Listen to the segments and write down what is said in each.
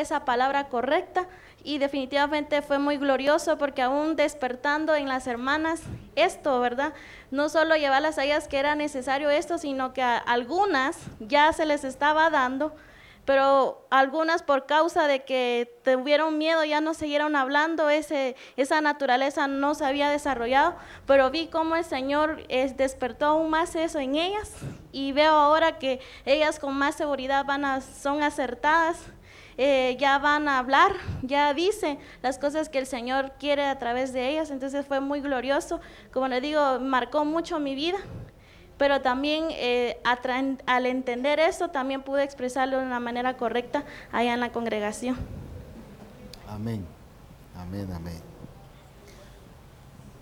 esa palabra correcta y definitivamente fue muy glorioso porque aún despertando en las hermanas esto, ¿verdad? No solo llevarlas a ellas que era necesario esto, sino que a algunas ya se les estaba dando, pero algunas por causa de que tuvieron miedo ya no siguieron hablando, ese, esa naturaleza no se había desarrollado, pero vi cómo el Señor es, despertó aún más eso en ellas y veo ahora que ellas con más seguridad van a, son acertadas eh, ya van a hablar, ya dice las cosas que el Señor quiere a través de ellas. Entonces fue muy glorioso. Como le digo, marcó mucho mi vida. Pero también eh, al entender eso, también pude expresarlo de una manera correcta allá en la congregación. Amén, amén, amén.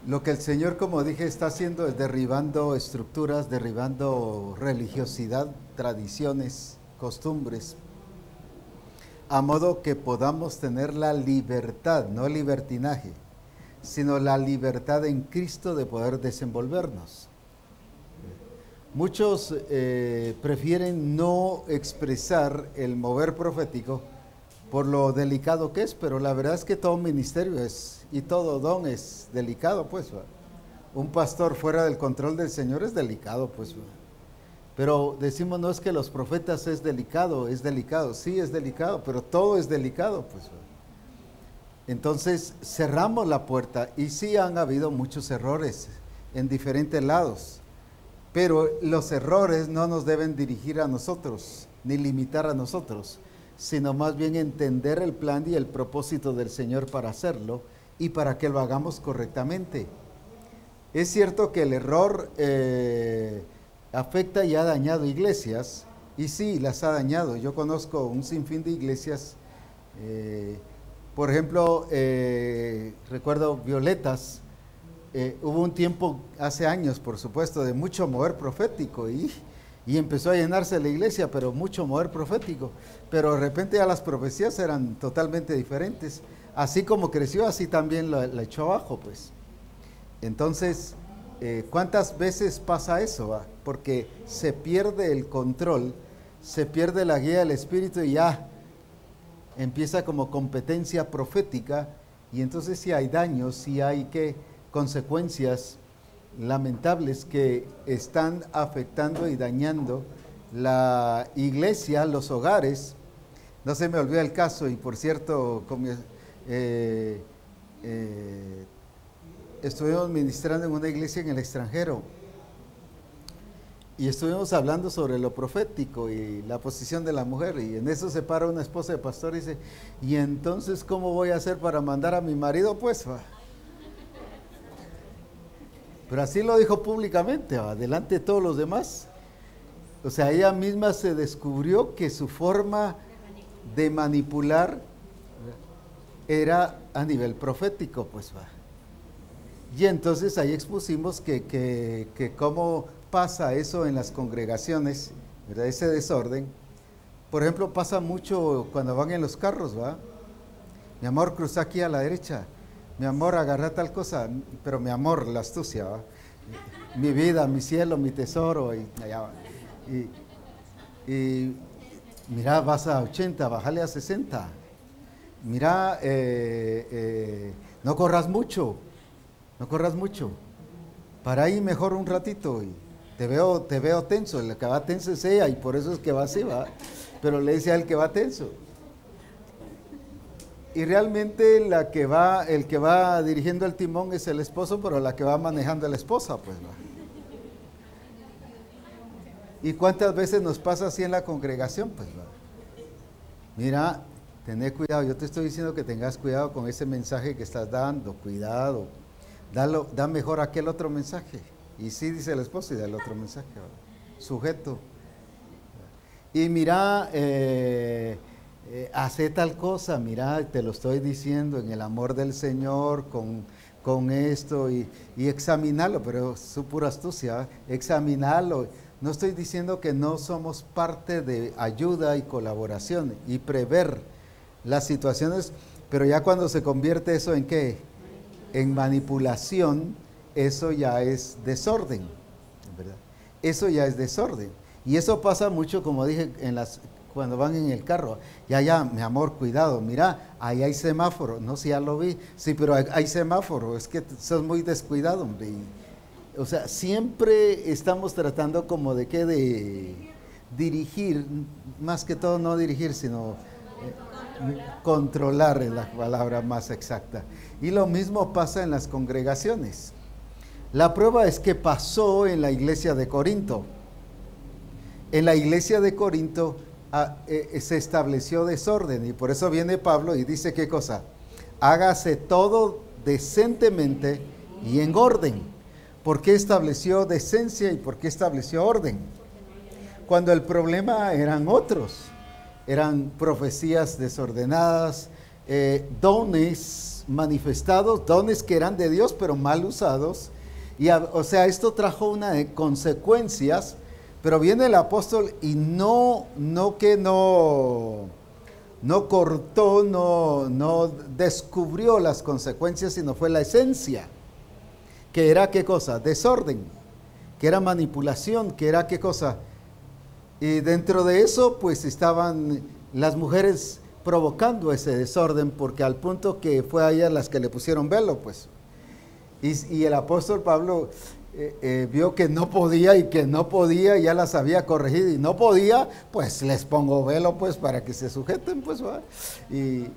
Lo que el Señor, como dije, está haciendo es derribando estructuras, derribando religiosidad, tradiciones, costumbres, a modo que podamos tener la libertad, no libertinaje, sino la libertad en Cristo de poder desenvolvernos. Muchos eh, prefieren no expresar el mover profético por lo delicado que es, pero la verdad es que todo ministerio es y todo don es delicado, pues. Un pastor fuera del control del Señor es delicado, pues. Pero decimos, no es que los profetas es delicado, es delicado. Sí, es delicado, pero todo es delicado, pues. Entonces cerramos la puerta y sí han habido muchos errores en diferentes lados, pero los errores no nos deben dirigir a nosotros, ni limitar a nosotros, sino más bien entender el plan y el propósito del Señor para hacerlo y para que lo hagamos correctamente. Es cierto que el error... Eh, afecta y ha dañado iglesias, y sí, las ha dañado. Yo conozco un sinfín de iglesias, eh, por ejemplo, eh, recuerdo Violetas, eh, hubo un tiempo, hace años por supuesto, de mucho mover profético y, y, empezó a llenarse la iglesia, pero mucho mover profético. Pero de repente ya las profecías eran totalmente diferentes. Así como creció, así también la, la echó abajo, pues. Entonces, eh, ¿Cuántas veces pasa eso? Porque se pierde el control, se pierde la guía del Espíritu y ya empieza como competencia profética y entonces si hay daños, si hay que consecuencias lamentables que están afectando y dañando la iglesia, los hogares. No se me olvida el caso y por cierto, eh, eh, estuvimos ministrando en una iglesia en el extranjero y estuvimos hablando sobre lo profético y la posición de la mujer y en eso se para una esposa de pastor y dice, ¿y entonces cómo voy a hacer para mandar a mi marido? Pues Pero así lo dijo públicamente, delante de todos los demás. O sea, ella misma se descubrió que su forma de manipular era a nivel profético, pues va. Y entonces ahí expusimos que, que, cómo pasa eso en las congregaciones, ¿verdad? ese desorden. Por ejemplo, pasa mucho cuando van en los carros, ¿va? Mi amor, cruza aquí a la derecha. Mi amor, agarra tal cosa. Pero mi amor, la astucia, ¿va? Mi vida, mi cielo, mi tesoro. Y, allá mira, vas a 80, bájale a 60. Mira, eh, eh, no corras mucho no corras mucho. Para ahí mejor un ratito. Y te veo, te veo tenso. El que va tenso es ella y por eso es que va así, va. Pero le dice al que va tenso. Y realmente la que va, el que va dirigiendo el timón es el esposo, pero la que va manejando es la esposa, pues va. ¿Y cuántas veces nos pasa así en la congregación? Pues va. Mira, tené cuidado. Yo te estoy diciendo que tengas cuidado con ese mensaje que estás dando. Cuidado da mejor aquel otro mensaje. Y sí dice el esposo y da el otro mensaje. Sujeto. Y mira, eh, eh, hace tal cosa, mira, te lo estoy diciendo en el amor del Señor, con, con esto y, y, examinarlo, pero su pura astucia, examinarlo. No estoy diciendo que no somos parte de ayuda y colaboración y prever las situaciones, pero ya cuando se convierte eso en qué? En manipulación, eso ya es desorden, ¿verdad? Eso ya es desorden. Y eso pasa mucho, como dije, en las, cuando van en el carro. Ya, ya, mi amor, cuidado, mira, ahí hay semáforo. No, si ya lo vi. Sí, pero hay, semáforo. Es que sos muy descuidado, hombre. o sea, siempre estamos tratando como de que de dirigir, más que todo no dirigir, sino eh, controlar es la palabra más exacta. Y lo mismo pasa en las congregaciones. La prueba es que pasó en la iglesia de Corinto. En la iglesia de Corinto ah, eh, eh, se estableció desorden y por eso viene Pablo y dice qué cosa, hágase todo decentemente y en orden. ¿Por qué estableció decencia y por qué estableció orden? Cuando el problema eran otros, eran profecías desordenadas, eh, dones manifestados, dones que eran de Dios pero mal usados. Y o sea, esto trajo una de consecuencias pero viene el apóstol y no, no que no, no cortó, no, no descubrió las consecuencias, sino fue la esencia. Que era qué cosa? Desorden, que era manipulación, que era qué cosa. Y dentro de eso, pues estaban las mujeres provocando ese desorden, porque al punto que fue a ellas las que le pusieron velo, pues. Y, y el apóstol Pablo eh, eh, vio que no podía y que no podía, ya las había corregido y no podía, pues les pongo velo pues para que se sujeten pues Y,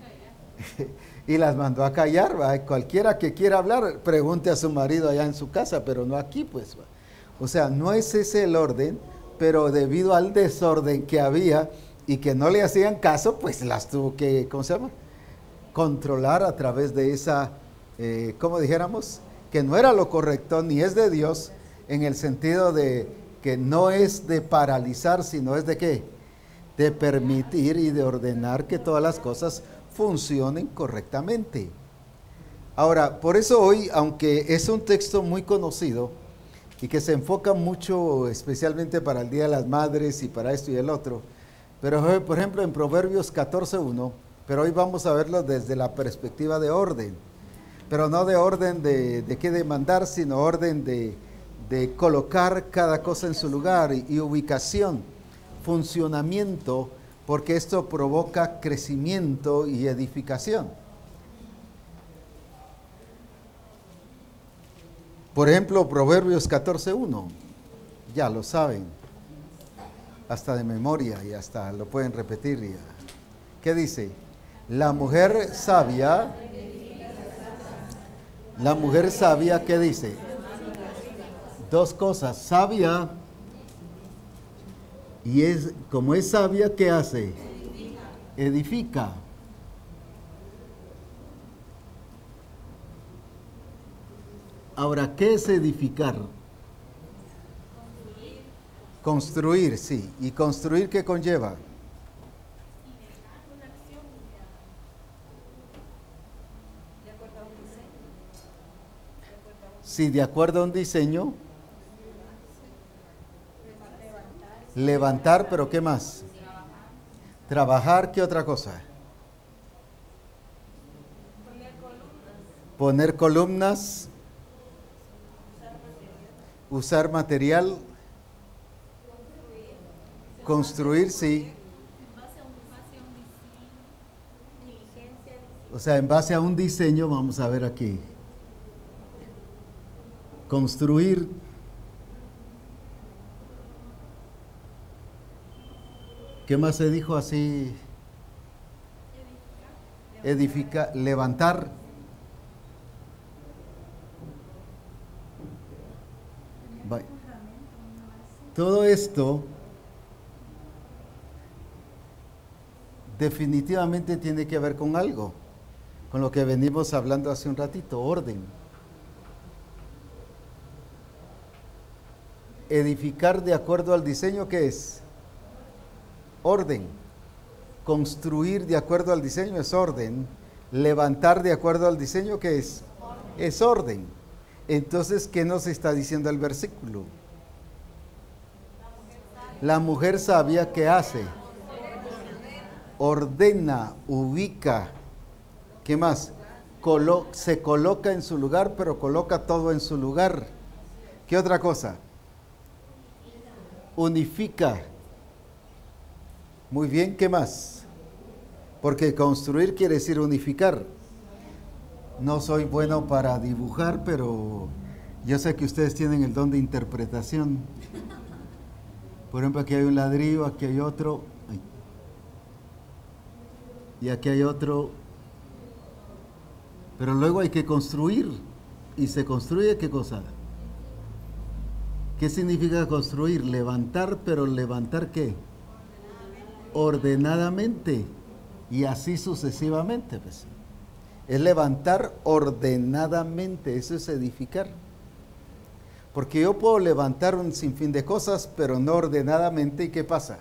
y las mandó a callar, ¿va? cualquiera que quiera hablar, pregunte a su marido allá en su casa, pero no aquí pues. O sea, no es ese el orden, pero debido al desorden que había y que no le hacían caso, pues las tuvo que, ¿cómo se llama? Controlar a través de esa, eh, ¿cómo dijéramos? que no era lo correcto ni es de Dios en el sentido de que no es de paralizar, sino es de qué? De permitir y de ordenar que todas las cosas funcionen correctamente. Ahora, por eso hoy, aunque es un texto muy conocido y que se enfoca mucho especialmente para el Día de las Madres y para esto y el otro, pero por ejemplo en Proverbios 14.1, pero hoy vamos a verlo desde la perspectiva de orden pero no de orden de, de qué demandar, sino orden de, colocar cada cosa en su lugar y, ubicación, funcionamiento, porque esto provoca crecimiento y edificación. Por ejemplo, Proverbios 14.1, ya lo saben, hasta de memoria y hasta lo pueden repetir. Ya. ¿Qué dice? La mujer sabia la mujer sabia, ¿qué dice? Dos cosas. Sabia, y es como es sabia, ¿qué hace? Edifica. Ahora, ¿qué es edificar? Construir, sí. ¿Y construir qué conlleva? Si de acuerdo a un diseño, levantar, pero ¿qué más? Trabajar, ¿qué otra cosa? Poner columnas, usar material, construir, sí. O sea, en base a un diseño, vamos a ver aquí construir. ¿Qué más se dijo así? Edificar, levantar. Todo esto definitivamente tiene que ver con algo, con lo que venimos hablando hace un ratito, orden. edificar de acuerdo al diseño que es orden. Construir de acuerdo al diseño es orden. Levantar de acuerdo al diseño que es es orden. Entonces, ¿qué nos está diciendo el versículo? La mujer sabia que hace ordena, ubica, ¿qué más? se coloca en su lugar, pero coloca todo en su lugar. ¿Qué otra cosa? unifica. Muy bien, ¿qué más? Porque construir quiere decir unificar. No soy bueno para dibujar, pero yo sé que ustedes tienen el don de interpretación. Por ejemplo, aquí hay un ladrillo, aquí hay otro. Y aquí hay otro. Pero luego hay que construir. ¿Y se construye qué cosa? ¿Qué significa construir? Levantar, pero levantar qué? ordenadamente y así sucesivamente. Pues. Es levantar ordenadamente, eso es edificar. Porque yo puedo levantar un sinfín de cosas, pero no ordenadamente, ¿y qué pasa?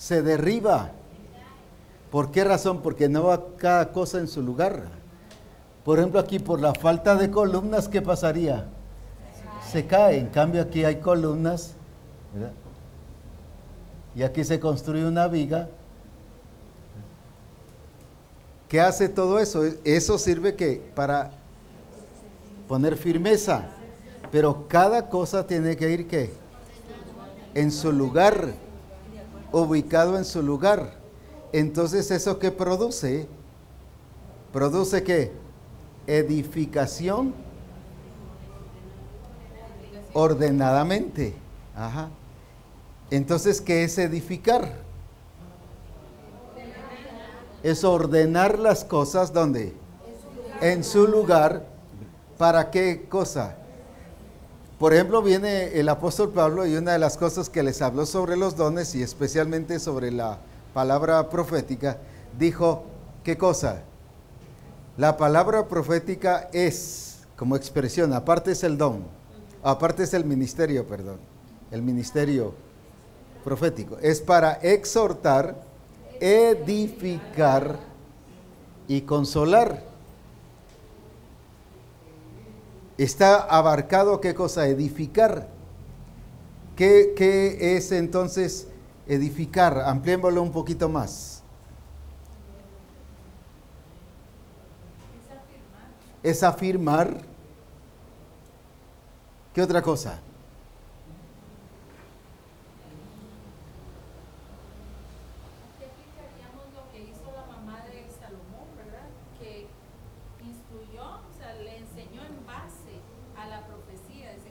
Se derriba. ¿Por qué razón? Porque no va cada cosa en su lugar. Por ejemplo, aquí por la falta de columnas, ¿qué pasaría? Se cae. En cambio, aquí hay columnas y aquí se construye una viga. ¿Qué hace todo eso? Eso sirve que para poner firmeza. Pero cada cosa tiene que ir ¿qué? en su lugar, ubicado en su lugar. Entonces, ¿eso qué produce? Produce qué? Edificación ordenadamente. Ajá. Entonces, ¿qué es edificar? Es ordenar las cosas donde? En su lugar. ¿Para qué cosa? Por ejemplo, viene el apóstol Pablo y una de las cosas que les habló sobre los dones y especialmente sobre la palabra profética, dijo, ¿qué cosa? La palabra profética es, como expresión, aparte es el don, aparte es el ministerio, perdón, el ministerio profético. Es para exhortar, edificar y consolar. Está abarcado qué cosa? Edificar. ¿Qué, qué es entonces edificar? Ampliémoslo un poquito más. Es afirmar. ¿Qué otra cosa?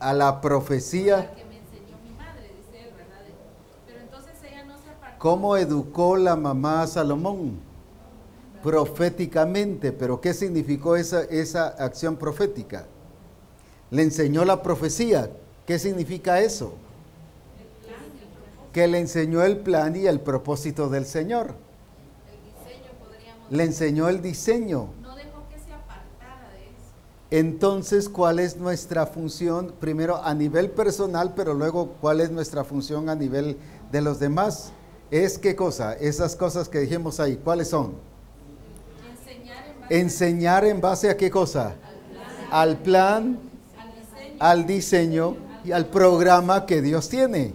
A la profecía. ¿Cómo educó la mamá a Salomón? Proféticamente, pero ¿qué significó esa, esa acción profética? Le enseñó la profecía. ¿Qué significa eso? Que le enseñó el plan y el propósito del Señor. Le enseñó el diseño entonces, ¿cuál es nuestra función? Primero a nivel personal, pero luego, ¿cuál es nuestra función a nivel de los demás? Es qué cosa? Esas cosas que dijimos ahí, ¿cuáles son? Enseñar en base, a qué cosa? Al plan, al diseño, y al programa que Dios tiene.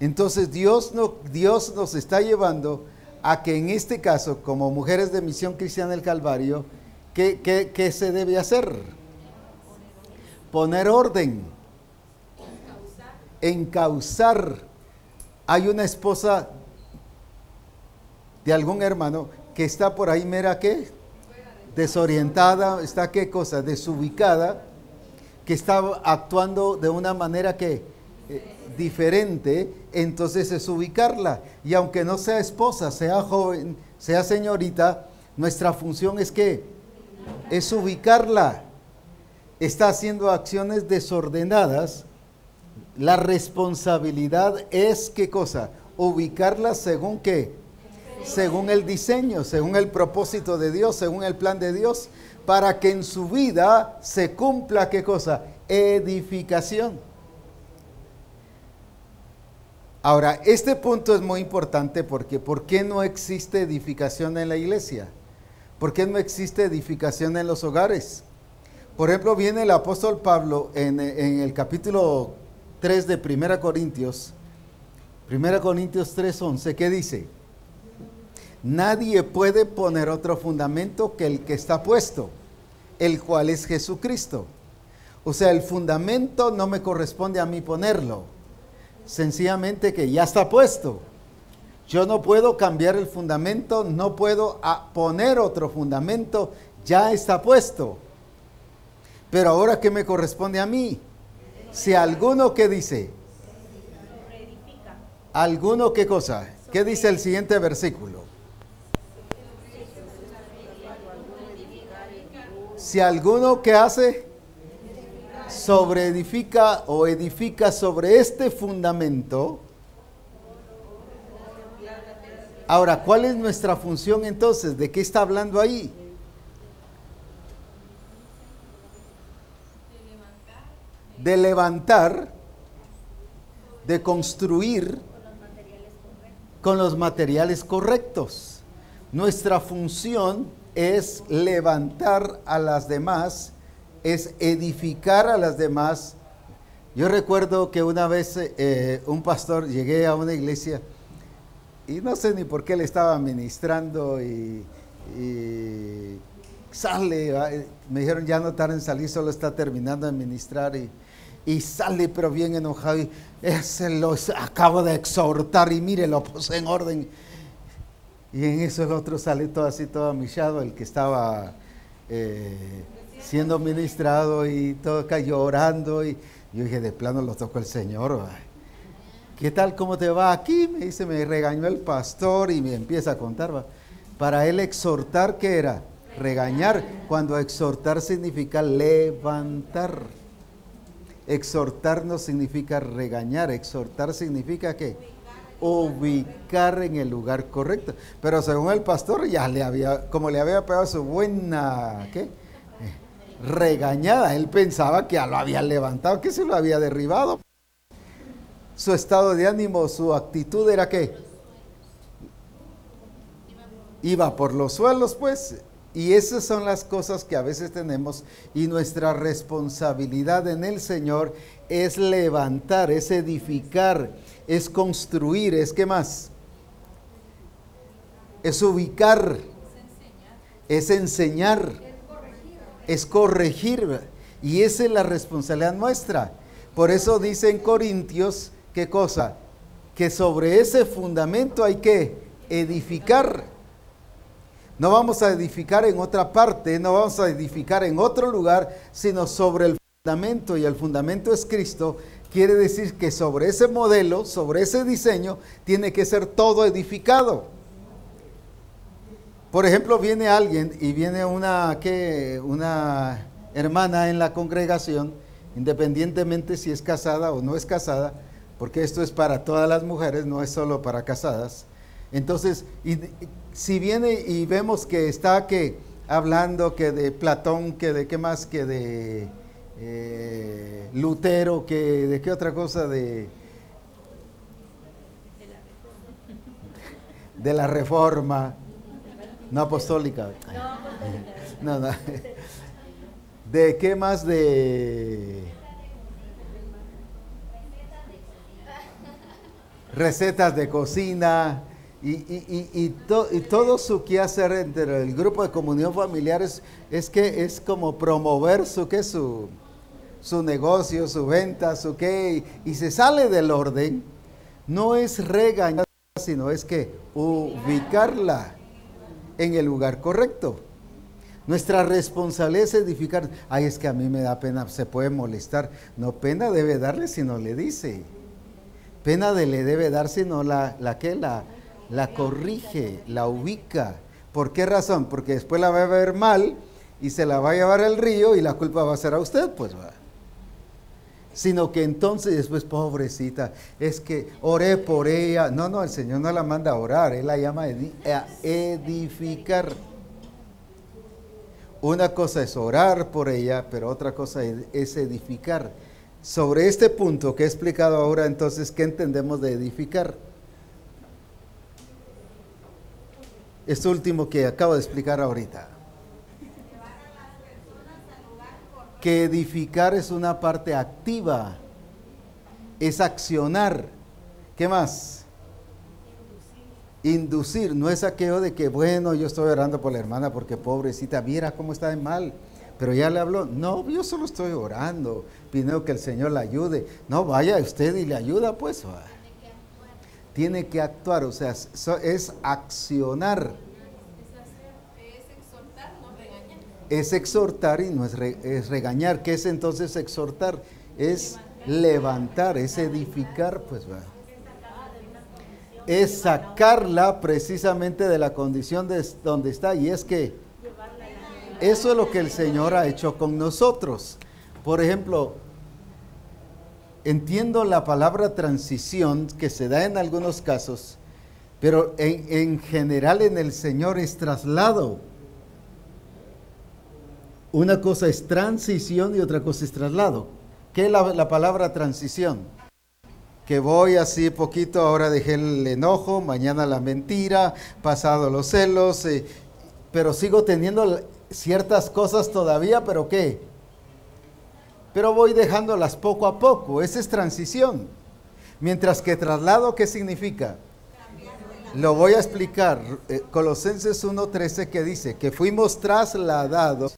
Entonces Dios, no, Dios nos está llevando a que en este caso, como mujeres de Misión Cristiana del Calvario, ¿Qué, se debe hacer? Poner orden. Encauzar. Hay una esposa de algún hermano que está por ahí, mira qué, desorientada, está qué cosa, desubicada, que está actuando de una manera que eh, diferente, entonces es ubicarla. Y aunque no sea esposa, sea joven, sea señorita, nuestra función es que es ubicarla. Está haciendo acciones desordenadas. La responsabilidad es qué cosa? Ubicarla según qué? Según el diseño, según el propósito de Dios, según el plan de Dios, para que en su vida se cumpla qué cosa? Edificación. Ahora, este punto es muy importante porque ¿por qué no existe edificación en la iglesia? ¿Por qué no existe edificación en los hogares? Por ejemplo, viene el apóstol Pablo en, el capítulo 3 de 1 Corintios, 1 Corintios 3:11, ¿qué dice? Nadie puede poner otro fundamento que el que está puesto, el cual es Jesucristo. O sea, el fundamento no me corresponde a mí ponerlo. Sencillamente que ya está puesto. Yo no puedo cambiar el fundamento, no puedo poner otro fundamento, ya está puesto. Pero ahora, ¿qué me corresponde a mí? Si alguno que dice, alguno qué cosa, ¿qué dice el siguiente versículo? Si alguno que hace, sobre edifica o edifica sobre este fundamento, Ahora, ¿cuál es nuestra función entonces? ¿De qué está hablando ahí? de levantar, de construir con los materiales correctos. Nuestra función es levantar a las demás, es edificar a las demás. Yo recuerdo que una vez eh, un pastor, llegué a una iglesia y no sé ni por qué le estaba ministrando y, sale, me dijeron ya no tarden en salir, solo está terminando de ministrar y y sale pero bien enojado y ese lo acabo de exhortar y mire, lo puse en orden. Y en eso el otro sale todo así, todo amillado, el que estaba eh, siendo ministrado y todo acá llorando. Y yo dije, de plano lo tocó el Señor. ¿Qué tal? ¿Cómo te va aquí? Me dice, me regañó el pastor y me empieza a contar. Para él exhortar, ¿qué era? Regañar, cuando exhortar significa levantar. Exhortar no significa regañar, exhortar significa que ubicar en el lugar correcto. Pero según el pastor ya le había, como le había pegado su buena, ¿qué? regañada, él pensaba que ya lo había levantado, que se lo había derribado. Su estado de ánimo, su actitud era que iba por los suelos, pues, y esas son las cosas que a veces tenemos y nuestra responsabilidad en el Señor es levantar, es edificar, es construir, es qué más? Es ubicar, es enseñar, es corregir. Y esa es la responsabilidad nuestra. Por eso dice en Corintios, ¿qué cosa? Que sobre ese fundamento hay que edificar. No vamos a edificar en otra parte, no vamos a edificar en otro lugar, sino sobre el fundamento, y el fundamento es Cristo. Quiere decir que sobre ese modelo, sobre ese diseño, tiene que ser todo edificado. Por ejemplo, viene alguien y viene una, ¿qué? una hermana en la congregación, independientemente si es casada o no es casada, porque esto es para todas las mujeres, no es solo para casadas. Entonces, si viene y vemos que está que hablando que de Platón, que de qué más, que de eh, Lutero, que de qué otra cosa, de, de la reforma, no apostólica. No, no. ¿De qué más de recetas de cocina? Y, y, y, y, todo su quehacer entre el grupo de comunión familiares es que es como promover su, ¿qué? su, su negocio, su venta, su qué, y, se sale del orden, no es regañar, sino es que ubicarla en el lugar correcto. Nuestra responsabilidad es edificar. Ay, es que a mí me da pena, se puede molestar. No, pena debe darle si no le dice. Pena de le debe dar si no la, la que la la corrige, la ubica. ¿Por qué razón? Porque después la va a ver mal y se la va a llevar al río y la culpa va a ser a usted, pues va. Sino que entonces después, pobrecita, es que oré por ella. No, no, el Señor no la manda a orar, Él la llama a edificar. Una cosa es orar por ella, pero otra cosa es edificar. Sobre este punto que he explicado ahora, entonces, ¿qué entendemos de edificar? esto último que acabo de explicar ahorita. Que edificar es una parte activa, es accionar. ¿Qué más? Inducir, no es aquello de que, bueno, yo estoy orando por la hermana porque pobrecita, mira cómo está de mal. Pero ya le habló, no, yo solo estoy orando, pidiendo que el Señor le ayude. No, vaya usted y le ayuda, pues. Tiene que actuar, o sea, es accionar. Es exhortar y no es, es regañar. ¿Qué es entonces exhortar? Es levantar, es edificar, pues va. Es sacarla precisamente de la condición de donde está y es que eso es lo que el Señor ha hecho con nosotros. Por ejemplo, entiendo la palabra transición que se da en algunos casos, pero en, general en el Señor es traslado. Una cosa es transición y otra cosa es traslado. ¿Qué es la, palabra transición? Que voy así poquito, ahora dejé el enojo, mañana la mentira, pasado los celos, eh, pero sigo teniendo ciertas cosas todavía, pero ¿qué? Pero voy dejándolas poco a poco, esa es transición. Mientras que traslado, ¿qué significa? Lo voy a explicar. Eh, Colosenses 1.13 que dice que fuimos trasladados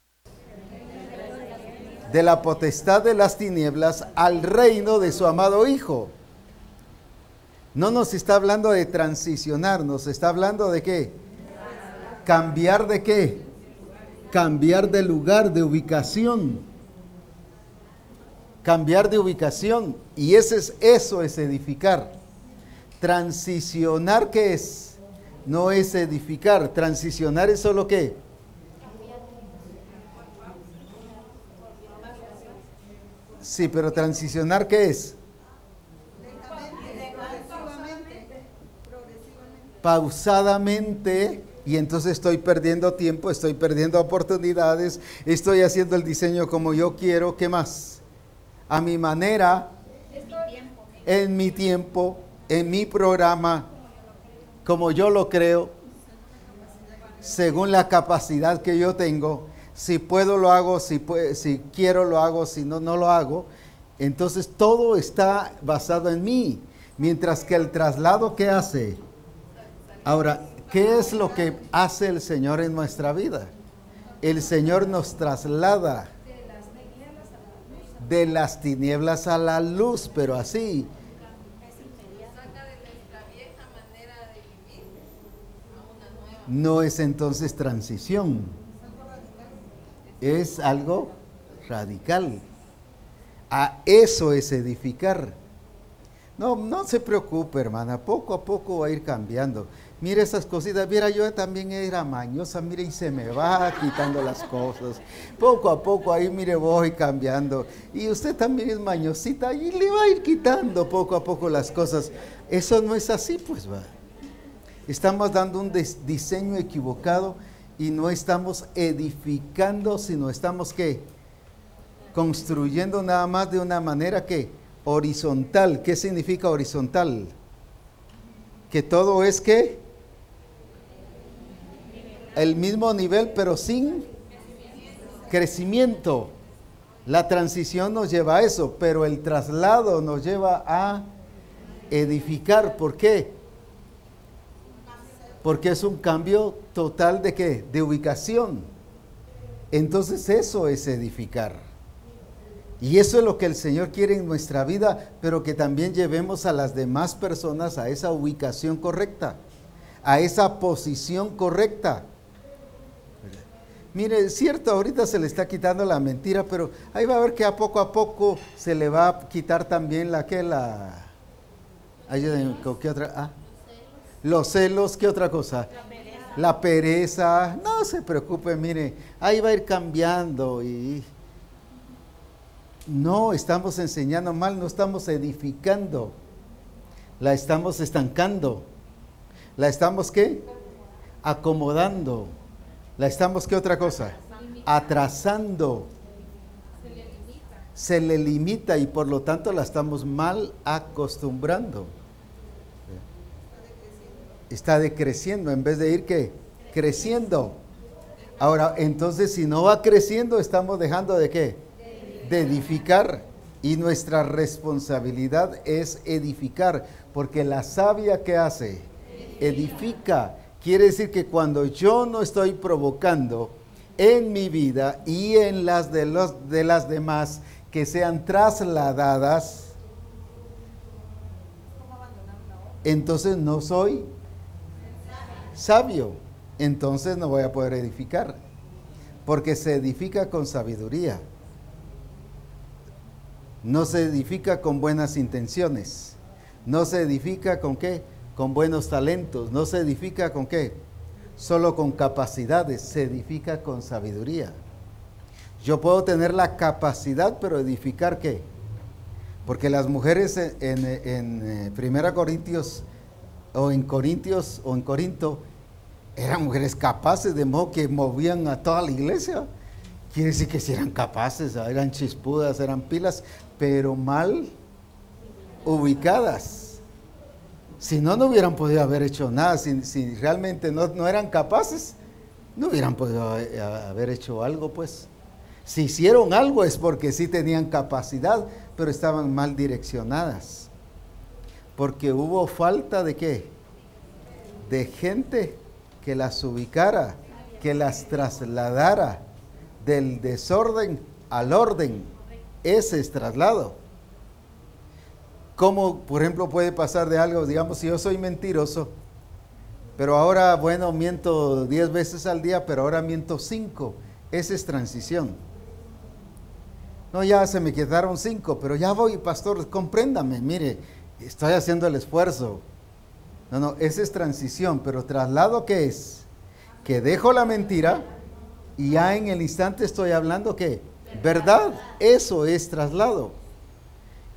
de la potestad de las tinieblas al reino de su amado Hijo. No nos está hablando de transicionar, nos está hablando de qué? Cambiar de qué? Cambiar de lugar, de ubicación. Cambiar de ubicación. Y ese es, eso es edificar. Transicionar, ¿qué es? No es edificar. Transicionar es solo qué? Sí, pero transicionar, ¿qué es? Pausadamente, y entonces estoy perdiendo tiempo, estoy perdiendo oportunidades, estoy haciendo el diseño como yo quiero, ¿qué más? A mi manera, en mi tiempo, en mi programa, como yo lo creo, según la capacidad que yo tengo, si puedo lo hago, si, si quiero lo hago, si no, no lo hago. Entonces todo está basado en mí. Mientras que el traslado, ¿qué hace? Ahora, ¿qué es lo que hace el Señor en nuestra vida? El Señor nos traslada de las tinieblas a la luz, pero así. No es entonces transición es algo radical. A eso es edificar. No, no se preocupe, hermana, poco a poco va a ir cambiando. Mire esas cositas, mira, yo también era mañosa, mire, y se me va quitando las cosas. Poco a poco ahí, mire, voy cambiando. Y usted también es mañosita y le va a ir quitando poco a poco las cosas. Eso no es así, pues va. Estamos dando un diseño equivocado y no estamos edificando, sino estamos que construyendo nada más de una manera que horizontal. ¿Qué significa horizontal? Que todo es que el mismo nivel, pero sin crecimiento. La transición nos lleva a eso, pero el traslado nos lleva a edificar. ¿Por qué? Porque es un cambio total de qué? De ubicación. Entonces eso es edificar. Y eso es lo que el Señor quiere en nuestra vida, pero que también llevemos a las demás personas a esa ubicación correcta, a esa posición correcta. Mire, es cierto, ahorita se le está quitando la mentira, pero ahí va a ver que a poco a poco se le va a quitar también la que la... ¿Qué otra? Ah, los celos, ¿qué otra cosa? La pereza. No se preocupe, mire, ahí va a ir cambiando y no estamos enseñando mal, no estamos edificando. La estamos estancando. La estamos qué? Acomodando. La estamos qué otra cosa? Atrasando. Se le limita y por lo tanto la estamos mal acostumbrando está decreciendo en vez de ir que creciendo. Ahora, entonces si no va creciendo, estamos dejando de qué? De edificar. Y nuestra responsabilidad es edificar, porque la sabia que hace, edifica. Quiere decir que cuando yo no estoy provocando en mi vida y en las de, los, de las demás que sean trasladadas, entonces no soy sabio, entonces no voy a poder edificar, porque se edifica con sabiduría, no se edifica con buenas intenciones, no se edifica con qué, con buenos talentos, no se edifica con qué, solo con capacidades, se edifica con sabiduría. Yo puedo tener la capacidad, pero edificar qué? Porque las mujeres en, eh, Primera Corintios o en Corintios o en Corinto eran mujeres capaces de modo que movían a toda la iglesia. Quiere decir que si eran capaces, eran chispudas, eran pilas, pero mal ubicadas. Si no, no hubieran podido haber hecho nada. Si, realmente no, no, eran capaces, no hubieran podido eh, haber hecho algo, pues. Si hicieron algo es porque sí tenían capacidad, pero estaban mal direccionadas. Porque hubo falta de qué? De gente que las ubicara, que las trasladara del desorden al orden. Ese es traslado. ¿Cómo, por ejemplo, puede pasar de algo? Digamos, si yo soy mentiroso, pero ahora, bueno, miento 10 veces al día, pero ahora miento 5. Esa es transición. No, ya se me quedaron cinco, pero ya voy, pastor, compréndame, mire, estoy haciendo el esfuerzo. No, no, esa es transición, pero traslado qué es? Que dejo la mentira y ya en el instante estoy hablando qué? Verdad, eso es traslado.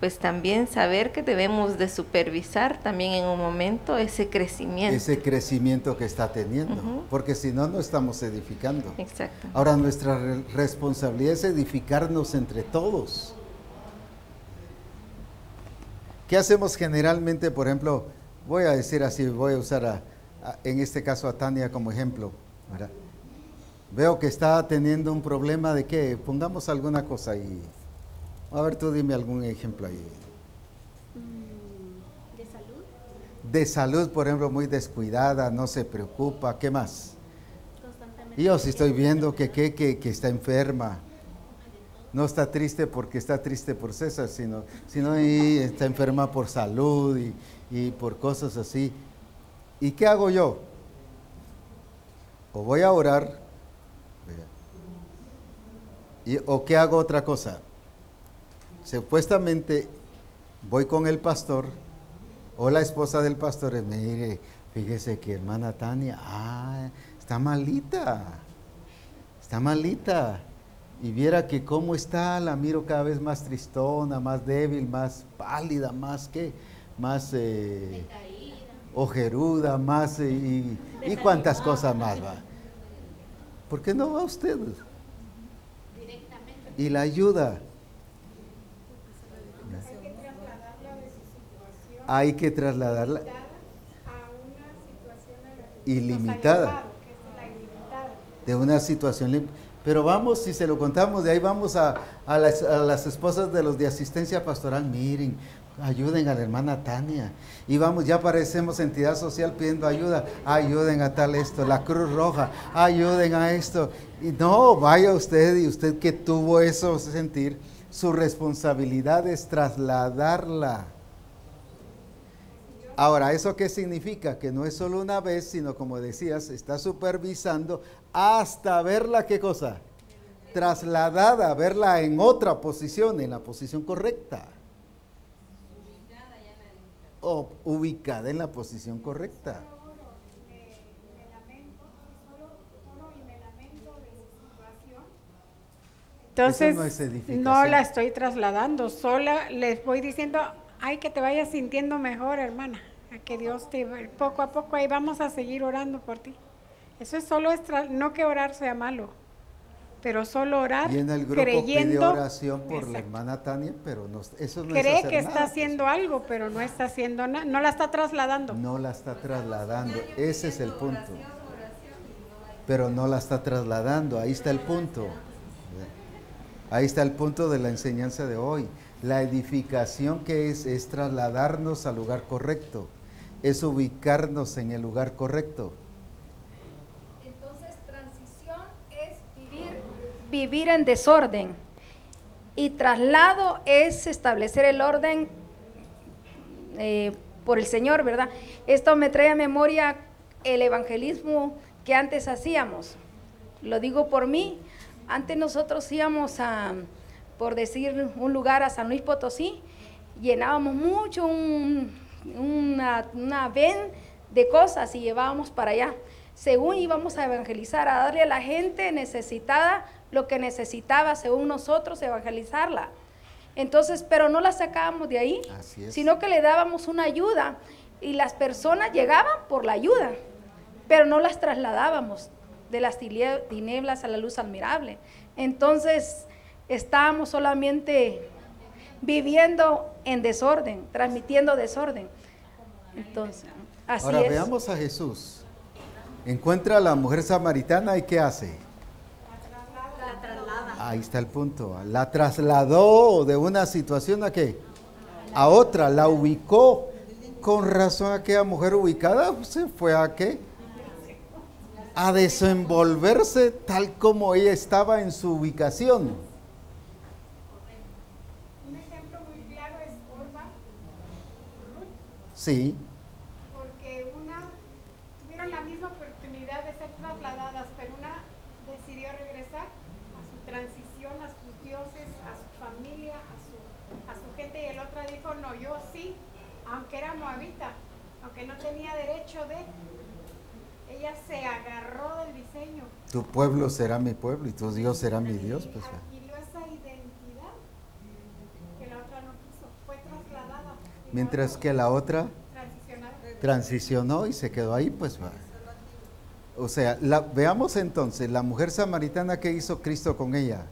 pues también saber que debemos de supervisar también en un momento ese crecimiento. Ese crecimiento que está teniendo, porque si no, no estamos edificando. Exacto. Ahora nuestra responsabilidad es edificarnos entre todos. ¿Qué hacemos generalmente, por ejemplo, voy a decir así, voy a usar en este caso a Tania como ejemplo. Veo que está teniendo un problema de que pongamos alguna cosa ahí. A ver, tú dime algún ejemplo ahí. Mm, ¿De salud? De salud, por ejemplo, muy descuidada, no se preocupa. ¿Qué más? Yo sí estoy viendo que, que, que, está enferma. No está triste porque está triste por César, sino, sino está enferma por salud y, y por cosas así. ¿Y qué hago yo? O voy a orar, y, o qué hago otra cosa. Supuestamente voy con el pastor o la esposa del pastor y me dice, fíjese que hermana Tania, ah, está malita, está malita. Y viera que cómo está, la miro cada vez más tristona, más débil, más pálida, más que más eh, ojeruda, más eh, y, y, cuántas cosas más va. ¿Por qué no va usted? Y la ayuda. Hay que trasladarla ilimitada. De una situación Pero vamos, si se lo contamos, de ahí vamos a, a, las, a las esposas de los de asistencia pastoral. Miren, ayuden a la hermana Tania. Y vamos, ya parecemos entidad social pidiendo ayuda. Ayuden a tal esto, la Cruz Roja, ayuden a esto. Y no, vaya usted y usted que tuvo eso sentir, su responsabilidad es trasladarla. Ahora, ¿eso qué significa? Que no es solo una vez, sino como decías, está supervisando hasta verla, ¿qué cosa? Trasladada, verla en otra posición, en la posición correcta o ubicada en la posición correcta. Entonces, no, la estoy trasladando, sola les voy diciendo, ay, que te vayas sintiendo mejor, hermana, a que Dios te, poco a poco ahí vamos a seguir orando por ti. Eso es solo, no que orar sea malo, pero solo orar y en el grupo creyendo oración por la hermana Tania, pero no, eso no cree que está pues. haciendo algo, pero no está haciendo nada, no la está trasladando. No la está trasladando, ese es el punto. Pero no la está trasladando, ahí está el punto. Ahí está el punto de la enseñanza de hoy. La edificación que es es trasladarnos al lugar correcto, es ubicarnos en el lugar correcto. vivir en desorden y traslado es establecer el orden eh, por el Señor, ¿verdad? Esto me trae a memoria el evangelismo que antes hacíamos. Lo digo por mí. Antes nosotros íbamos a, por decir, un lugar a San Luis Potosí, llenábamos mucho una, una ven de cosas y llevábamos para allá. Según íbamos a evangelizar, a darle a la gente necesitada lo que necesitaba, según nosotros, evangelizarla. Entonces, pero no la sacábamos de ahí, sino que le dábamos una ayuda y las personas llegaban por la ayuda, pero no las trasladábamos de las tinieblas a la luz admirable. Entonces, estábamos solamente viviendo en desorden, transmitiendo desorden. Entonces, así Ahora veamos a Jesús. Encuentra a la mujer samaritana y ¿qué hace? Ahí está el punto. La trasladó de una situación a qué? A otra, la ubicó. Con razón aquella mujer ubicada se fue a qué? A desenvolverse tal como ella estaba en su ubicación. Un ejemplo muy claro es Orba. Sí. aunque era moabita, aunque no tenía derecho de, ella se agarró del diseño. Tu pueblo será mi pueblo y tu Dios será mi Dios. Pues, esa identidad que la otra no quiso, fue trasladada. Mientras que la otra transicionó y se quedó ahí, pues va. O sea, la, veamos entonces, la mujer samaritana que hizo Cristo con ella.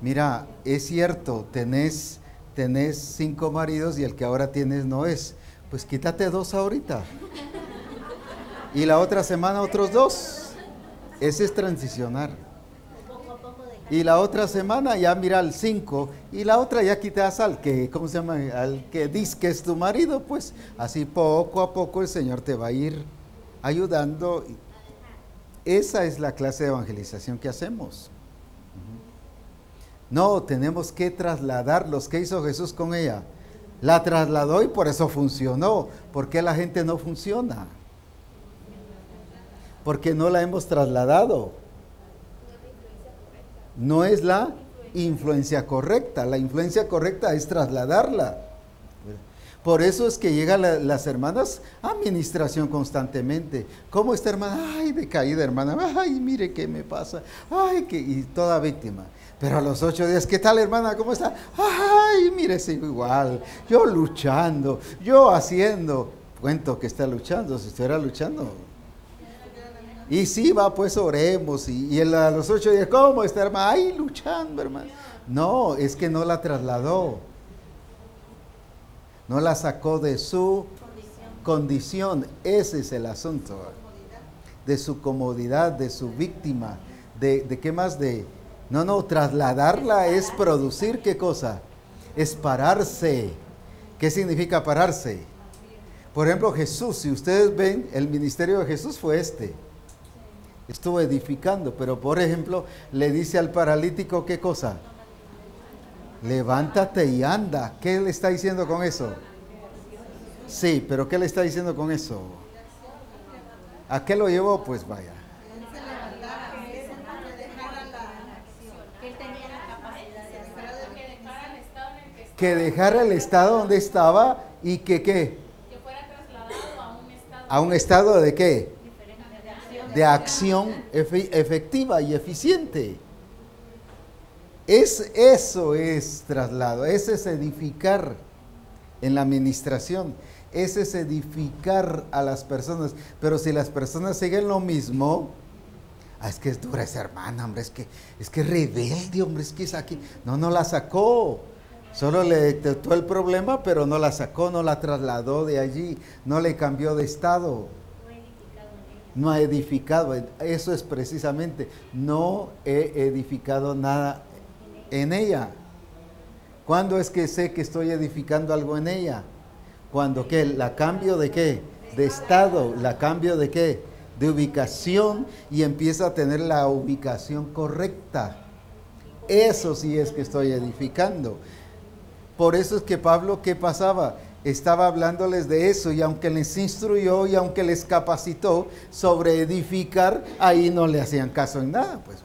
Mira, es cierto, tenés tenés cinco maridos y el que ahora tienes no es. Pues quítate dos ahorita. Y la otra semana otros dos. Ese es transicionar. Y la otra semana ya mira al cinco. Y la otra ya quitas al que, ¿cómo se llama? Al que dice que es tu marido. Pues así poco a poco el Señor te va a ir ayudando. Esa es la clase de evangelización que hacemos. No, tenemos que trasladarlos. ¿Qué hizo Jesús con ella? La trasladó y por eso funcionó. ¿Por qué la gente no funciona? Porque no la hemos trasladado. No es la influencia correcta. La influencia correcta es trasladarla. Por eso es que llegan las hermanas a administración constantemente. ¿Cómo está hermana? Ay, decaída hermana. Ay, mire qué me pasa. Ay, que y toda víctima. Pero a los ocho días, ¿qué tal hermana? ¿Cómo está? Ay, mire, sigo igual. Yo luchando, yo haciendo. Cuento que está luchando, si estuviera luchando. Y sí, va, pues oremos. Y, a los ocho días, ¿cómo está hermana? Ay, luchando, hermana. No, es que no la trasladó. No la sacó de su condición. Ese es el asunto. De su comodidad, de su víctima. ¿De, de qué más? De no, no, trasladarla es producir qué cosa? Es pararse. ¿Qué significa pararse? Por ejemplo, Jesús, si ustedes ven, el ministerio de Jesús fue este. Estuvo edificando, pero por ejemplo, le dice al paralítico qué cosa? Levántate y anda. ¿Qué le está diciendo con eso? Sí, pero ¿qué le está diciendo con eso? ¿A qué lo llevó? Pues vaya. que dejara el estado donde estaba y que qué? Que fuera trasladado a un estado. ¿A un estado de qué? De acción efectiva y eficiente. Es, eso es traslado, ese es edificar en la administración, ese es edificar a las personas. Pero si las personas siguen lo mismo, Ah, es que es dura esa hermana, hombre, es que es que rebelde, hombre, es que es aquí. No, no la sacó. Solo le detectó el problema, pero no la sacó, no la trasladó de allí, no le cambió de estado. No ha edificado. Eso es precisamente, no he edificado nada en ella. ¿Cuándo es que sé que estoy edificando algo en ella? Cuando que la cambio de qué? De estado, la cambio de qué? De ubicación y empiezo a tener la ubicación correcta. Eso sí es que estoy edificando. Por eso es que Pablo, ¿qué pasaba? Estaba hablándoles de eso y aunque les instruyó y aunque les capacitó sobre edificar, ahí no le hacían caso en nada, pues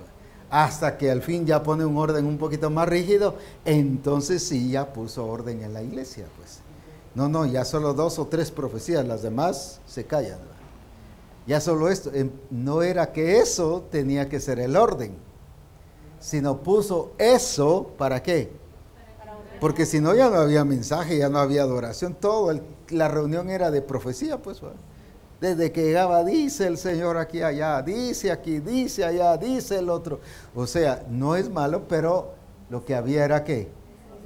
hasta que al fin ya pone un orden un poquito más rígido, entonces sí ya puso orden en la iglesia, pues. No, no, ya solo dos o tres profecías, las demás se callan. Ya solo esto, em, no era que eso tenía que ser el orden, sino puso eso para qué? Porque si no, ya no había mensaje, ya no había adoración, todo, la reunión era de profecía, pues. Desde que llegaba, dice el Señor aquí, allá, dice aquí, dice allá, dice el otro. O sea, no es malo, pero lo que había era que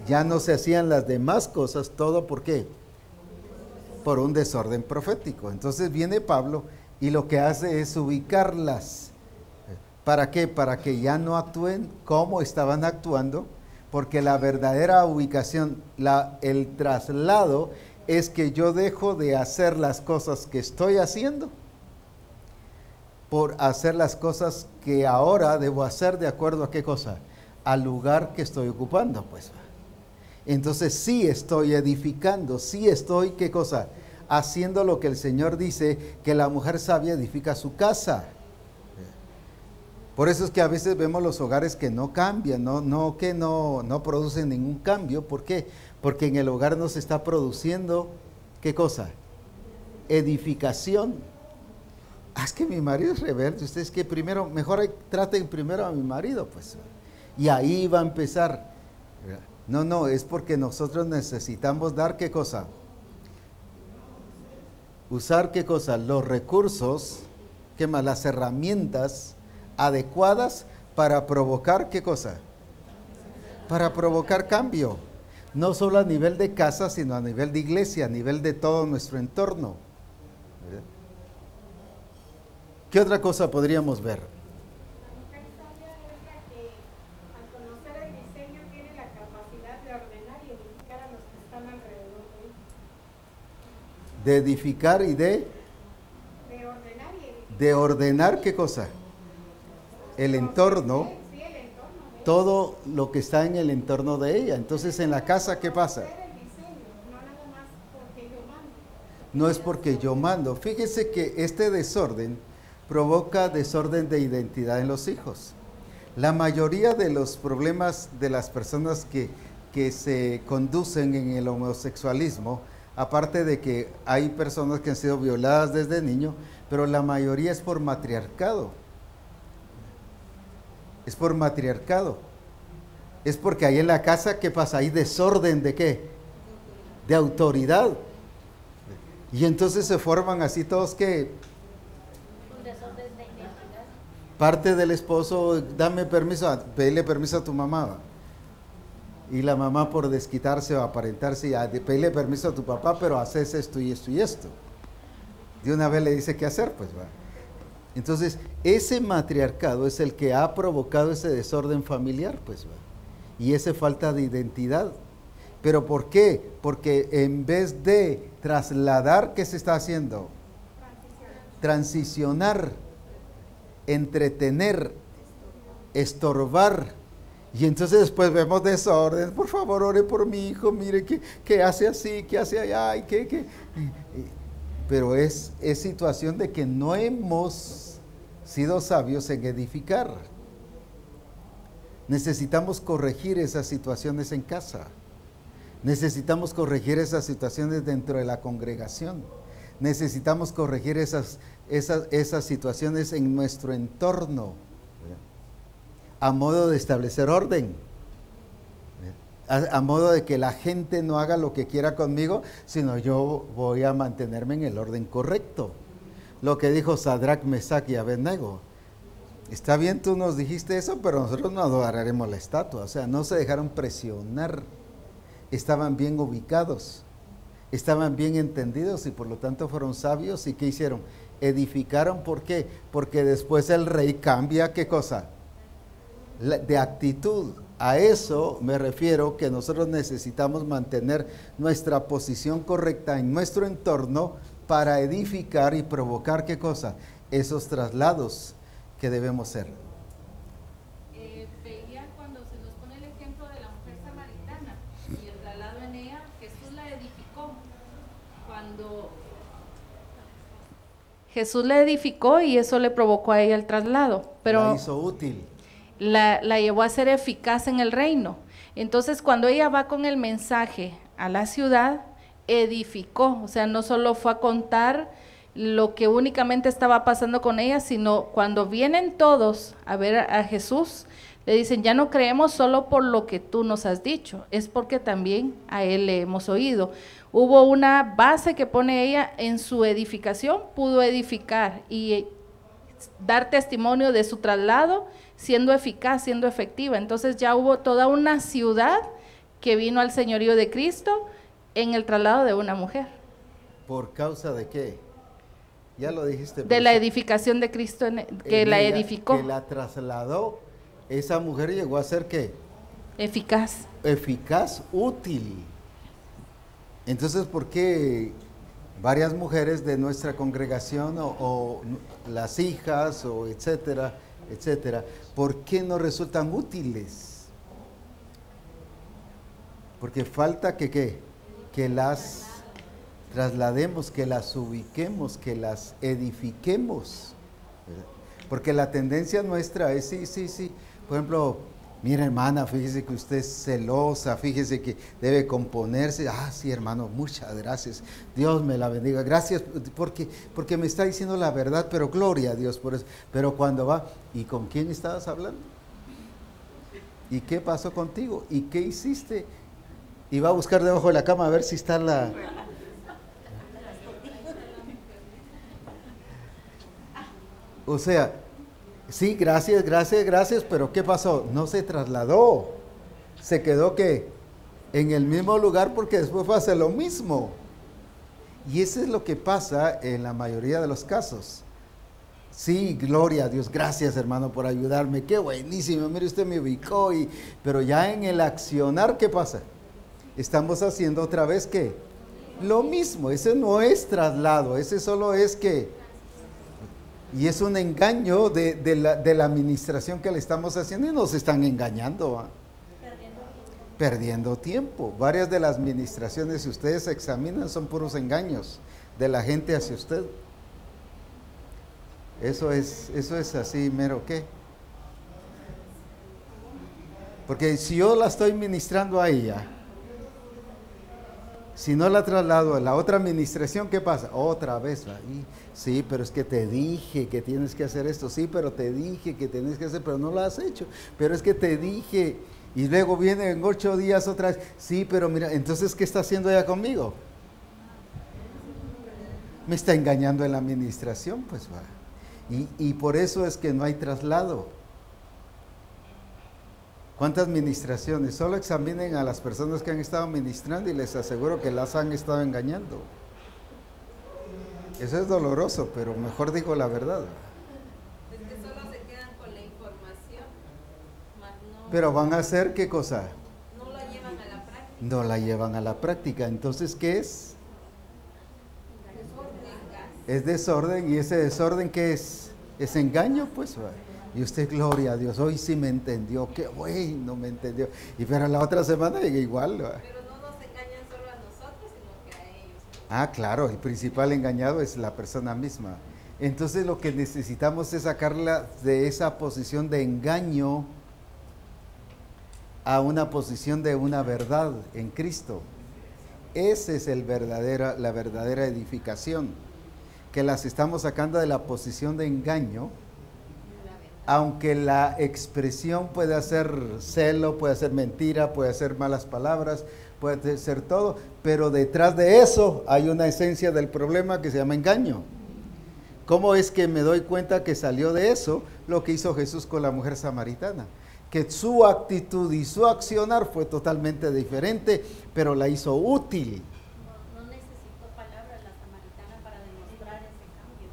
ya no se hacían las demás cosas, todo por qué? Por un desorden profético. Entonces viene Pablo y lo que hace es ubicarlas. ¿Para qué? Para que ya no actúen como estaban actuando porque la verdadera ubicación, la, el traslado, es que yo dejo de hacer las cosas que estoy haciendo por hacer las cosas que ahora debo hacer de acuerdo a qué cosa, al lugar que estoy ocupando, pues. Entonces sí estoy edificando, sí estoy, ¿qué cosa? Haciendo lo que el Señor dice, que la mujer sabia edifica su casa. Por eso es que a veces vemos los hogares que no cambian, no, no que no, no producen ningún cambio. ¿Por qué? Porque en el hogar no se está produciendo, ¿qué cosa? Edificación. Ah, es que mi marido es rebelde. Ustedes que primero, mejor traten primero a mi marido, pues. Y ahí va a empezar. No, no, es porque nosotros necesitamos dar qué cosa. Usar qué cosa? Los recursos, qué más, las herramientas adecuadas para provocar qué cosa? Para provocar cambio. No solo a nivel de casa, sino a nivel de iglesia, a nivel de todo nuestro entorno. ¿Qué otra cosa podríamos ver? De edificar y de... De ordenar, y de ordenar qué cosa? El entorno, todo lo que está en el entorno de ella. Entonces en la casa, ¿qué pasa? No es porque yo mando. Fíjese que este desorden provoca desorden de identidad en los hijos. La mayoría de los problemas de las personas que, que se conducen en el homosexualismo, aparte de que hay personas que han sido violadas desde niño, pero la mayoría es por matriarcado es por matriarcado. Es porque ahí en la casa, ¿qué pasa? Hay desorden de qué? De autoridad. Y entonces se forman así todos que... Parte del esposo, dame permiso, pedirle permiso a tu mamá. Y la mamá por desquitarse o aparentarse, pedirle permiso a tu papá, pero haces esto y esto y esto. De una vez le dice qué hacer, pues va. Entonces, ese matriarcado es el que ha provocado ese desorden familiar, pues, y esa falta de identidad. ¿Pero por qué? Porque en vez de trasladar, ¿qué se está haciendo? Transicionar, entretener, estorbar. Y entonces después vemos desorden. Por favor, ore por mi hijo. Mire que, hace así, que hace allá, y que, Pero es, es situación de que no hemos sido sabios en edificar. Necesitamos corregir esas situaciones en casa. Necesitamos corregir esas situaciones dentro de la congregación. Necesitamos corregir esas, esas, esas situaciones en nuestro entorno a modo de establecer orden. A, a, modo de que la gente no haga lo que quiera conmigo, sino yo voy a mantenerme en el orden correcto lo que dijo Sadrach, Mesach y Abednego. Está bien, tú nos dijiste eso, pero nosotros no adoraremos la estatua. O sea, no se dejaron presionar. Estaban bien ubicados, estaban bien entendidos y por lo tanto fueron sabios. ¿Y qué hicieron? Edificaron, ¿por qué? Porque después el rey cambia, ¿qué cosa? de actitud. A eso me refiero que nosotros necesitamos mantener nuestra posición correcta en nuestro entorno para edificar y provocar qué cosa? Esos traslados que debemos ser. Eh, veía cuando se nos pone el ejemplo de la mujer samaritana y el traslado en ella, Jesús la edificó. Cuando Jesús la edificó y eso le provocó a ella el traslado. Pero la hizo útil. La, la llevó a ser eficaz en el reino. Entonces, cuando ella va con el mensaje a la ciudad, edificó, o sea, no solo fue a contar lo que únicamente estaba pasando con ella, sino cuando vienen todos a ver a Jesús, le dicen, ya no creemos solo por lo que tú nos has dicho, es porque también a Él le hemos oído. Hubo una base que pone ella en su edificación, pudo edificar y dar testimonio de su traslado, siendo eficaz, siendo efectiva. Entonces ya hubo toda una ciudad que vino al señorío de Cristo en el traslado de una mujer. ¿Por causa de qué? Ya lo dijiste. De la edificación de Cristo que la edificó. Que la trasladó. Esa mujer llegó a ser qué? Eficaz. Eficaz, útil. Entonces, ¿por qué varias mujeres de nuestra congregación o, las hijas o etcétera, etcétera, ¿por qué no resultan útiles? Porque falta que qué? Que las traslademos, que las ubiquemos, que las edifiquemos. Porque la tendencia nuestra es, sí, sí, sí. Por ejemplo, mira hermana, fíjese que usted es celosa, fíjese que debe componerse. Ah, sí hermano, muchas gracias. Dios me la bendiga. Gracias porque, porque me está diciendo la verdad, pero gloria a Dios por eso. Pero cuando va, ¿y con quién estabas hablando? ¿Y qué pasó contigo? ¿Y qué hiciste? Y va a buscar debajo de la cama a ver si está la, O sea, sí, gracias, gracias, gracias, pero ¿qué pasó? No se trasladó. Se quedó que en el mismo lugar porque después fue a lo mismo. Y eso es lo que pasa en la mayoría de los casos. Sí, gloria a Dios, gracias hermano por ayudarme, qué buenísimo, mire usted me ubicó, y, pero ya en el accionar, ¿qué pasa? Estamos haciendo otra vez que lo mismo, ese no es traslado, ese solo es que y es un engaño de, la, administración que le estamos haciendo y nos están engañando. Perdiendo. tiempo. Varias de las administraciones, si ustedes examinan, son puros engaños de la gente hacia usted. Eso es, eso es así, mero qué. Porque si yo la estoy ministrando a ella, si no la traslado a la otra administración, ¿qué pasa? Otra vez. ahí Sí, pero es que te dije que tienes que hacer esto. Sí, pero te dije que tienes que hacer, pero no lo has hecho. Pero es que te dije. Y luego viene en ocho días otra vez. Sí, pero mira, entonces, ¿qué está haciendo ella conmigo? Me está engañando en la administración, pues va. Y, y por eso es que no hay traslado. ¿Cuántas administraciones? Solo examinen a las personas que han estado administrando y les aseguro que las han estado engañando. Eso es doloroso, pero mejor digo la verdad. Es que solo se quedan con la información. pero van a hacer qué cosa? No la llevan a la práctica. No la llevan a la práctica. Entonces, ¿qué es? Es desorden. ¿Y ese desorden qué es? ¿Es engaño? Pues y usted, gloria a Dios, hoy sí me entendió, qué bueno me entendió. Y pero la otra semana igual. Ah, claro, el principal engañado es la persona misma. Entonces lo que necesitamos es sacarla de esa posición de engaño a una posición de una verdad en Cristo. Esa es el verdadera, la verdadera edificación, que las estamos sacando de la posición de engaño, aunque la expresión puede ser celo, puede ser mentira, puede ser malas palabras, puede ser todo, pero detrás de eso hay una esencia del problema que se llama engaño. ¿Cómo es que me doy cuenta que salió de eso lo que hizo Jesús con la mujer samaritana? Que su actitud y su accionar fue totalmente diferente, pero la hizo útil. No, necesitó la samaritana para demostrar ese cambio.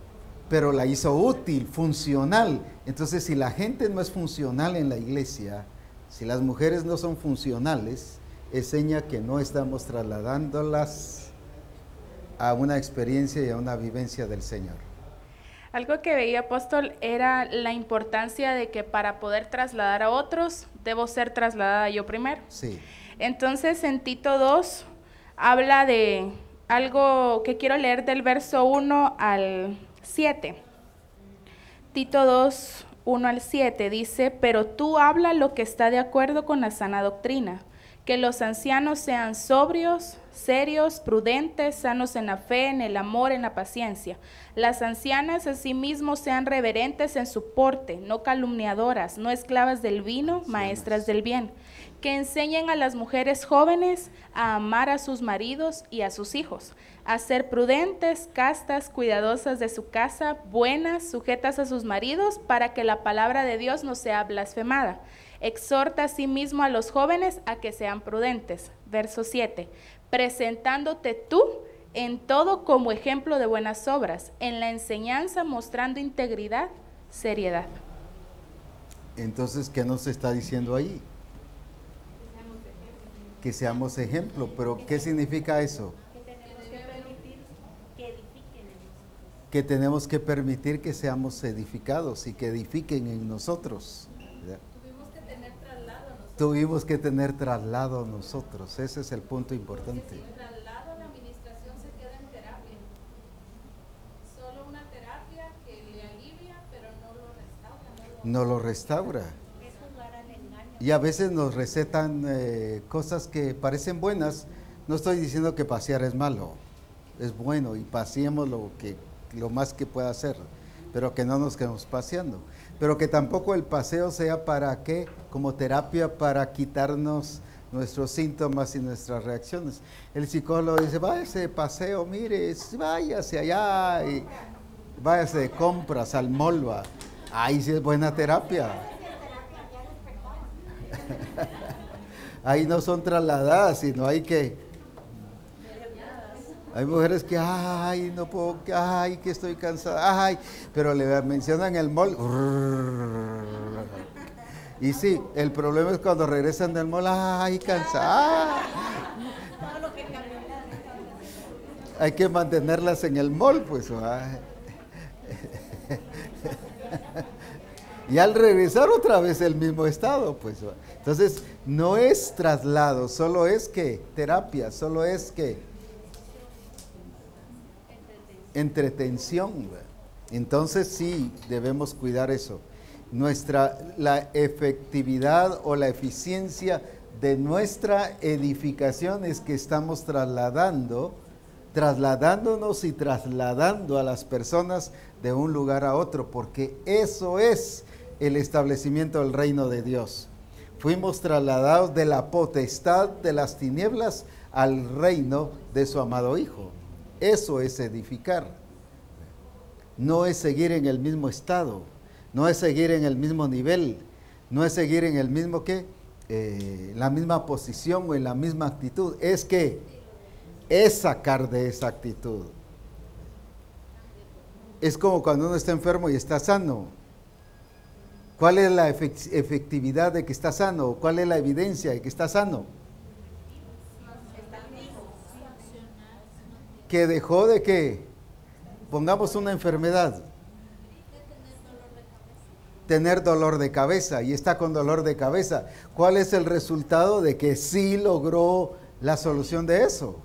Pero la hizo útil, funcional. Entonces, si la gente no es funcional en la iglesia, si las mujeres no son funcionales, es seña que no estamos trasladándolas a una experiencia y a una vivencia del Señor. Algo que veía apóstol era la importancia de que para poder trasladar a otros, debo ser trasladada yo primero. Sí. Entonces en Tito 2 habla de algo que quiero leer del verso 1 al 7. Tito 2, 1 al 7 dice, pero tú habla lo que está de acuerdo con la sana doctrina que los ancianos sean sobrios, serios, prudentes, sanos en la fe, en el amor, en la paciencia. Las ancianas asimismo sean reverentes en su porte, no calumniadoras, no esclavas del vino, maestras del bien. Que enseñen a las mujeres jóvenes a amar a sus maridos y a sus hijos, a ser prudentes, castas, cuidadosas de su casa, buenas, sujetas a sus maridos, para que la palabra de Dios no sea blasfemada exhorta a sí a los jóvenes a que sean prudentes. Verso 7. Presentándote tú en todo como ejemplo de buenas obras, en la enseñanza mostrando integridad, seriedad. Entonces, ¿qué nos está diciendo ahí? Que seamos ejemplo, pero ¿qué significa eso? Que tenemos que permitir que seamos edificados y que edifiquen en nosotros. Tuvimos que tener traslado nosotros, ese es el punto importante. Sin traslado la administración se queda en terapia. Solo una terapia que le alivia, pero no lo restaura. No lo, restaura. Y a veces nos recetan eh, cosas que parecen buenas. No estoy diciendo que pasear es malo, es bueno y paseemos lo, que, lo más que pueda hacer, pero que no nos quedemos paseando pero que tampoco el paseo sea para qué, como terapia para quitarnos nuestros síntomas y nuestras reacciones. El psicólogo dice, váyase de paseo, mire, váyase allá y váyase de compras al molva. Ahí sí es buena terapia. Ahí no son trasladadas, sino hay que hay mujeres que, ay, no puedo, ay, que estoy cansada, ay, pero le mencionan el mall. Y sí, el problema es cuando regresan del mall, ay, cansada. Hay que mantenerlas en el mall, pues. Y al regresar otra vez el mismo estado, pues. Entonces, no es traslado, solo es que terapia, solo es que entretención. Entonces sí debemos cuidar eso. Nuestra, la efectividad o la eficiencia de nuestra edificación es que estamos trasladando, trasladándonos y trasladando a las personas de un lugar a otro, porque eso es el establecimiento del reino de Dios. Fuimos trasladados de la potestad de las tinieblas al reino de su amado Hijo. Eso es edificar. No es seguir en el mismo estado, no es seguir en el mismo nivel, no es seguir en el mismo qué, eh, la misma posición o en la misma actitud. Es que es sacar de esa actitud. Es como cuando uno está enfermo y está sano. ¿Cuál es la efectividad de que está sano? ¿Cuál es la evidencia de que está sano? Que dejó de que pongamos una enfermedad, tener dolor de cabeza y está con dolor de cabeza. ¿Cuál es el resultado de que sí logró la solución de eso?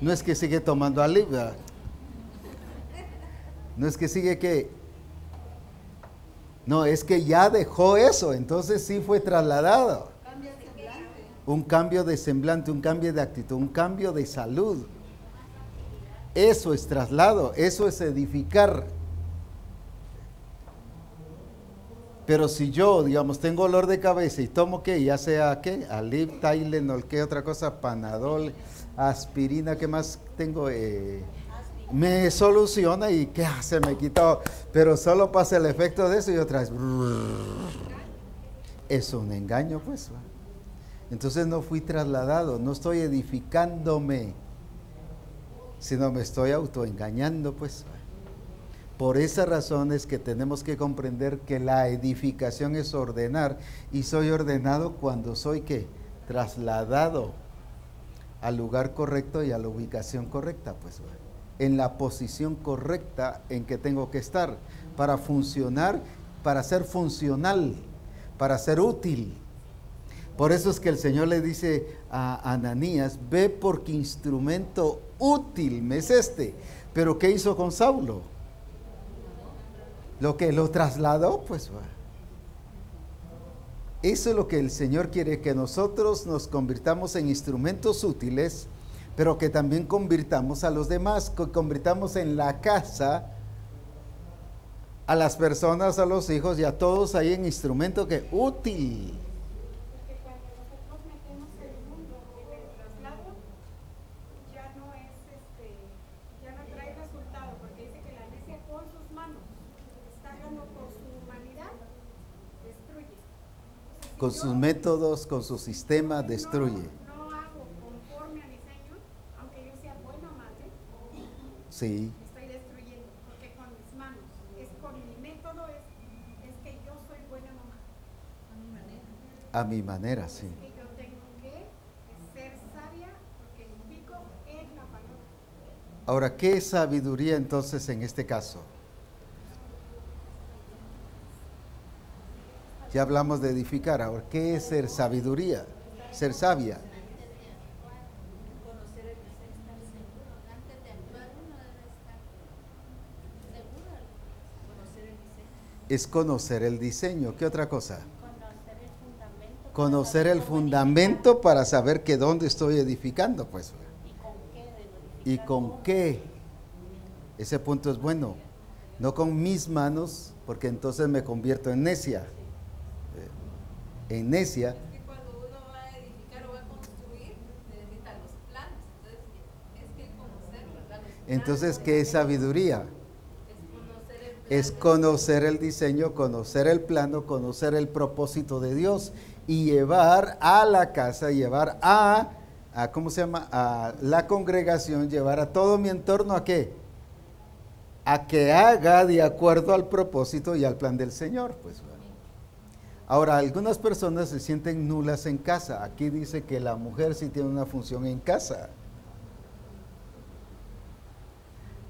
No es que sigue tomando alivio. No es que sigue que... No, es que ya dejó eso, entonces sí fue trasladado un cambio de semblante, un cambio de actitud, un cambio de salud. Eso es traslado, eso es edificar. Pero si yo, digamos, tengo dolor de cabeza y tomo qué, ya sea qué, Alip, Tylenol, qué otra cosa, Panadol, aspirina, ¿qué más tengo? Eh, me soluciona y ¿qué hace? Me quitó. Pero solo pasa el efecto de eso y otra vez. Es un engaño, pues. Entonces no fui trasladado, no estoy edificándome, sino me estoy autoengañando, pues. Por esa razón es que tenemos que comprender que la edificación es ordenar y soy ordenado cuando soy que trasladado al lugar correcto y a la ubicación correcta, pues en la posición correcta en que tengo que estar para funcionar, para ser funcional, para ser útil. Por eso es que el Señor le dice a Ananías, ve porque instrumento útil me es este. Pero ¿qué hizo con Saulo? Lo que lo trasladó, pues Eso es lo que el Señor quiere, que nosotros nos convirtamos en instrumentos útiles, pero que también convirtamos a los demás, que convirtamos en la casa a las personas, a los hijos y a todos ahí en instrumento que útil. Con sus métodos, con su sistema, destruye. No, hago conforme a diseño, aunque yo sea buena madre. Sí. Estoy destruyendo, porque con mis manos, es con mi método, es, es que yo soy buena mamá. A mi manera. A mi manera, sí. Es que yo tengo que ser sabia, porque pico es la palabra. Ahora, ¿qué es sabiduría entonces en este caso? Ya hablamos de edificar. Ahora, ¿qué es ser sabiduría? Ser sabia. Es conocer el diseño. ¿Qué otra cosa? Conocer el fundamento para saber que dónde estoy edificando, pues. ¿Y con qué? Ese punto es bueno. No con mis manos, porque entonces me convierto en necia en necia. Es que cuando uno va a edificar o va a construir, necesita los planos. Entonces, es que conocer, ¿verdad? Entonces, ¿qué es sabiduría? Es conocer el diseño, conocer el plano, conocer el propósito de Dios y llevar a la casa, llevar a, a, ¿cómo se llama? A la congregación, llevar a todo mi entorno a qué? A que haga de acuerdo al propósito y al plan del Señor, pues. Ahora, algunas personas se sienten nulas en casa. Aquí dice que la mujer sí tiene una función en casa.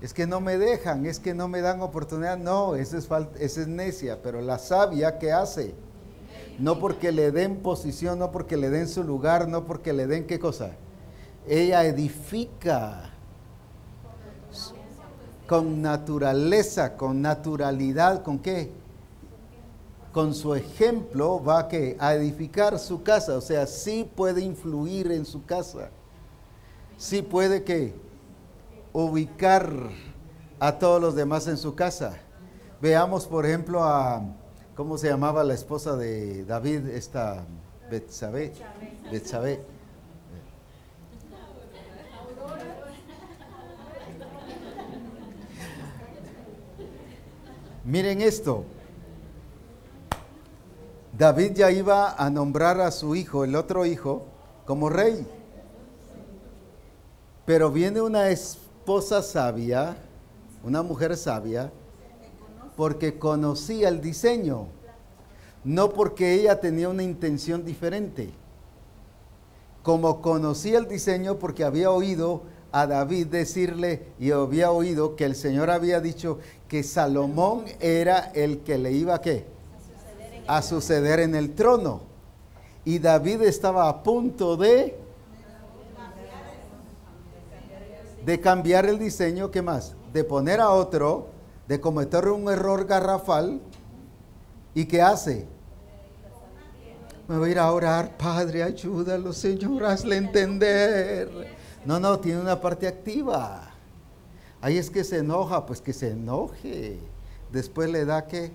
Es que no me dejan, es que no me dan oportunidad. No, esa es, es necia, pero la sabia, ¿qué hace? No porque le den posición, no porque le den su lugar, no porque le den qué cosa. Ella edifica con naturaleza, con naturalidad, ¿con qué? Con su ejemplo va a, a edificar su casa, o sea, sí puede influir en su casa, sí puede que ubicar a todos los demás en su casa. Veamos, por ejemplo, a, ¿cómo se llamaba la esposa de David, esta Betsabé? Betsabé. Miren esto, David ya iba a nombrar a su hijo, el otro hijo, como rey. Pero viene una esposa sabia, una mujer sabia, porque conocía el diseño, no porque ella tenía una intención diferente. Como conocía el diseño porque había oído a David decirle y había oído que el Señor había dicho que Salomón era el que le iba a qué? A suceder en el trono. Y David estaba a punto de de cambiar el diseño, ¿qué más? De poner a otro, de cometer un error garrafal. ¿Y qué hace? Me voy a ir a orar, Padre, ayúdalo, Señor, hazle entender. No, no, tiene una parte activa. Ahí es que se enoja, pues que se enoje. Después le da que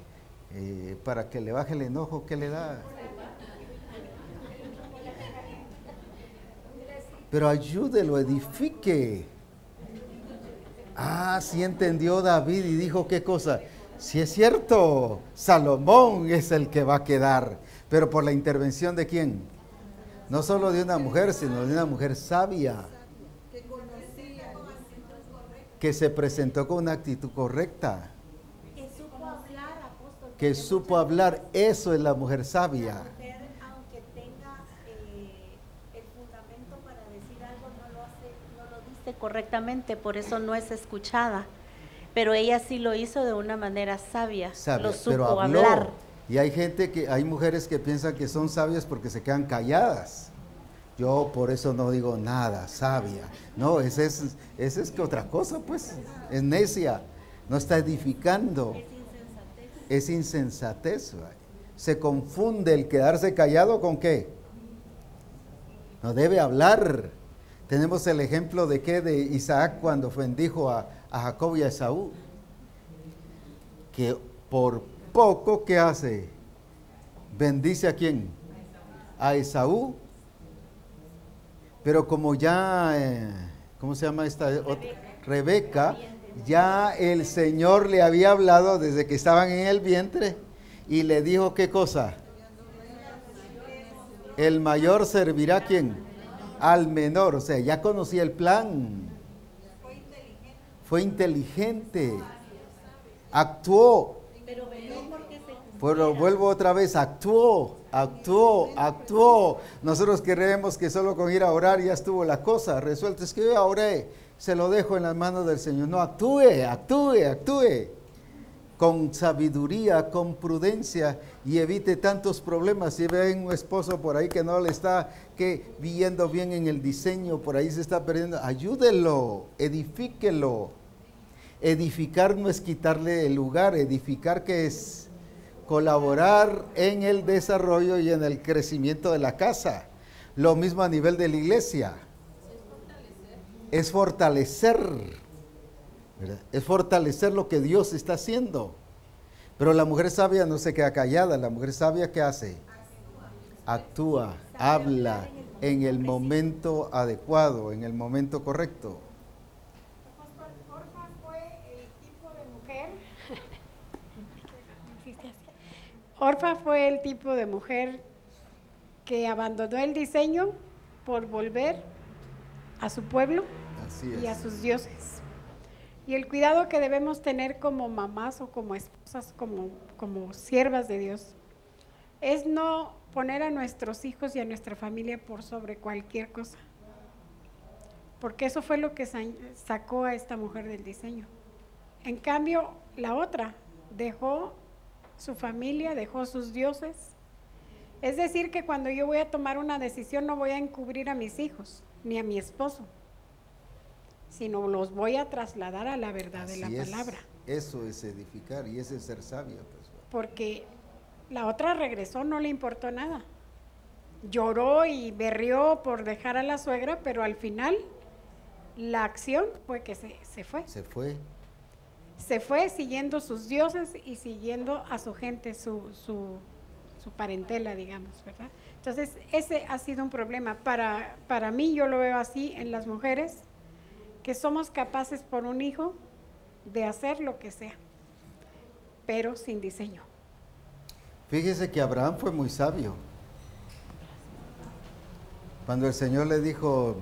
eh, para que le baje el enojo, ¿qué le da? Pero ayúdelo, edifique. Ah, sí entendió David y dijo qué cosa. Si es cierto, Salomón es el que va a quedar, pero por la intervención de quién? No solo de una mujer, sino de una mujer sabia, que se presentó con una actitud correcta, que supo hablar, eso es la mujer sabia. correctamente, por eso no es escuchada pero ella sí lo hizo de una manera sabia, lo supo hablar. Y hay gente que, hay mujeres que piensan que son sabias porque se quedan calladas. Yo por eso no digo nada, sabia. No, esa es, es que otra cosa, pues, es necia, no está edificando. Es insensatez. Se confunde el quedarse callado con qué. No debe hablar. Tenemos el ejemplo de qué de Isaac cuando bendijo a, a Jacob y a Esaú, que por poco que hace, bendice a quién? A Esaú, pero como ya, eh, ¿cómo se llama esta? Rebeca, ya el Señor le había hablado desde que estaban en el vientre y le dijo qué cosa. El mayor servirá a quién? Al menor, o sea, ya conocía el plan fue inteligente, actuó. Pero vuelvo otra vez, actuó, actuó, actuó. Nosotros creemos que solo con ir a orar ya estuvo la cosa resuelta. Es que yo oré, se lo dejo en las manos del Señor. No, actúe, actúe, actúe. Con sabiduría, con prudencia y evite tantos problemas. Si ven un esposo por ahí que no le está que viendo bien en el diseño, por ahí se está perdiendo, ayúdelo, edifíquelo Edificar no es quitarle el lugar, edificar que es colaborar en el desarrollo y en el crecimiento de la casa. Lo mismo a nivel de la iglesia. Es fortalecer. Es fortalecer lo que Dios está haciendo. Pero la mujer sabia no se queda callada. La mujer sabia ¿qué hace? Actúa, habla en el momento adecuado, en el momento correcto. Orfa fue el tipo de mujer que abandonó el diseño por volver a su pueblo y a sus dioses. Y el cuidado que debemos tener como mamás o como esposas, como, como siervas de Dios, es no poner a nuestros hijos y a nuestra familia por sobre cualquier cosa. Porque eso fue lo que sacó a esta mujer del diseño. En cambio, la otra dejó su familia, dejó sus dioses. Es decir, que cuando yo voy a tomar una decisión no voy a encubrir a mis hijos ni a mi esposo, sino los voy a trasladar a la verdad de la palabra. Eso es edificar y ese es ser sabio. Pues. Porque la otra regresó, no le importó nada. Lloró y berrió por dejar a la suegra, pero al final la acción fue que se, se fue. Se fue se fue siguiendo sus dioses y siguiendo a su gente, su, su, parentela, digamos, ¿verdad? Entonces, ese ha sido un problema. Para, para mí, yo lo veo así en las mujeres, que somos capaces por un hijo de hacer lo que sea, pero sin diseño. Fíjese que Abraham fue muy sabio. Cuando el Señor le dijo,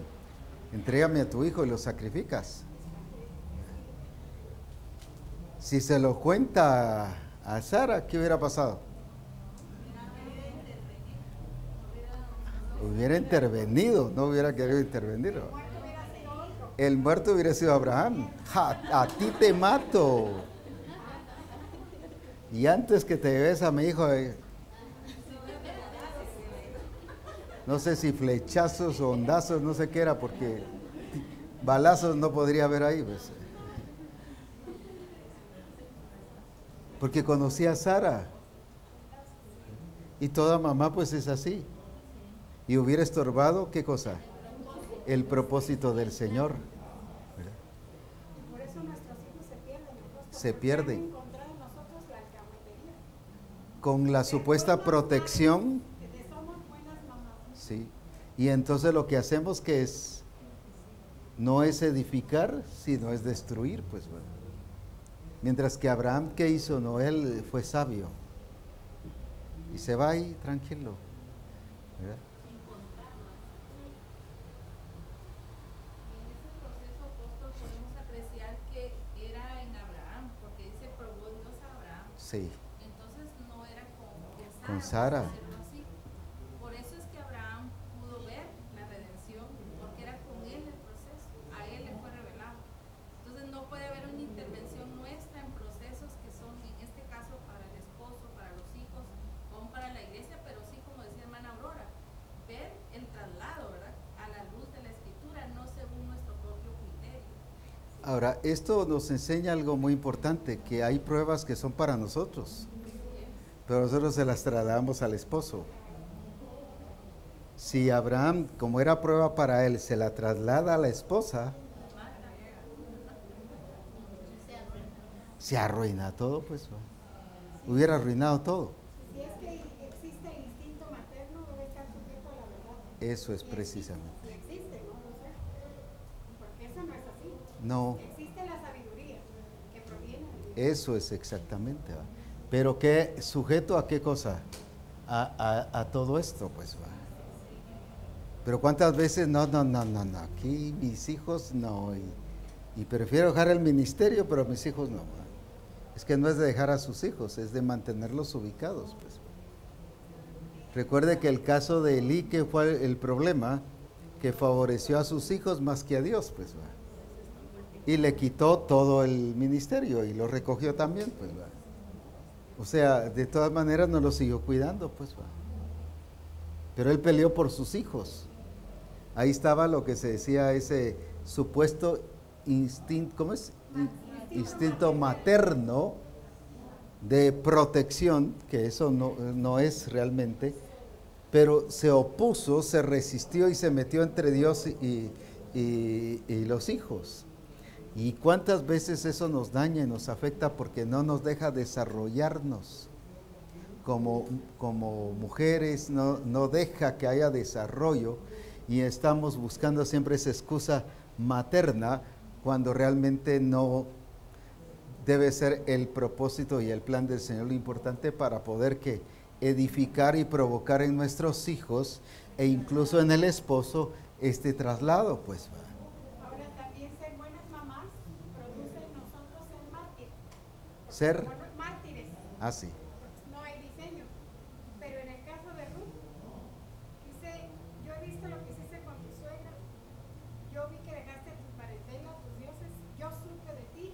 entrégame a tu hijo y lo sacrificas. Si se lo cuenta a Sara, ¿qué hubiera pasado? Hubiera intervenido, no hubiera querido intervenir. El muerto hubiera sido Abraham. a ti te mato. Y antes que te lleves a mi hijo, eh, no sé si flechazos o hondazos, no sé qué era, porque balazos no podría haber ahí. Pues. porque conocí a Sara. Y toda mamá pues es así. Y hubiera estorbado, ¿qué cosa? El propósito del Señor. Por eso nuestros hijos se pierden. Se pierden. Con la supuesta protección. Sí. Y entonces lo que hacemos que es no es edificar, sino es destruir, pues bueno. Mientras que Abraham, ¿qué hizo? No, él fue sabio. Y se va ahí tranquilo. Sí. Entonces no era con, con Sara. Por eso es que Abraham pudo ver la redención, porque era con él el proceso, a él le fue revelado. Entonces no puede haber una intervención nuestra en procesos que son, en este caso, para el esposo, para los hijos, o para la iglesia, pero sí, como decía hermana Aurora, ver el traslado, ¿verdad? A la luz de la escritura, no según nuestro propio criterio. Ahora, esto nos enseña algo muy importante, que hay pruebas que son para nosotros, pero nosotros se las trasladamos al esposo. Si Abraham, como era prueba para él, se la traslada a la esposa, se arruina todo, pues hubiera arruinado todo. Si es que existe el instinto materno, debe estar sujeto a la verdad. Eso es precisamente. No. Existe la sabiduría que proviene Eso es exactamente. Pero ¿qué sujeto a qué cosa? A, todo esto, pues va. Pero cuántas veces, no, no, no, no, no, aquí mis hijos no, y, prefiero dejar el ministerio, pero mis hijos no. Es que no es de dejar a sus hijos, es de mantenerlos ubicados, pues. Recuerde que el caso de Eli, que fue el problema, que favoreció a sus hijos más que a Dios, pues va y le quitó todo el ministerio y lo recogió también, pues va. O sea, de todas maneras no lo siguió cuidando, pues va. Pero él peleó por sus hijos. Ahí estaba lo que se decía ese supuesto instinto, ¿cómo es? Instinto materno de protección, que eso no, no es realmente, pero se opuso, se resistió y se metió entre Dios y, y los hijos. ¿Y cuántas veces eso nos daña y nos afecta porque no nos deja desarrollarnos como, como mujeres, no, no deja que haya desarrollo y estamos buscando siempre esa excusa materna cuando realmente no debe ser el propósito y el plan del Señor lo importante para poder que edificar y provocar en nuestros hijos e incluso en el esposo este traslado, pues. Ser mártires. Ah, sí. No hay diseño. Pero en el caso de Ruth, dice, yo he visto lo que hiciste con tu suegra. Yo vi que dejaste tu parentela, tus dioses. Yo supe de ti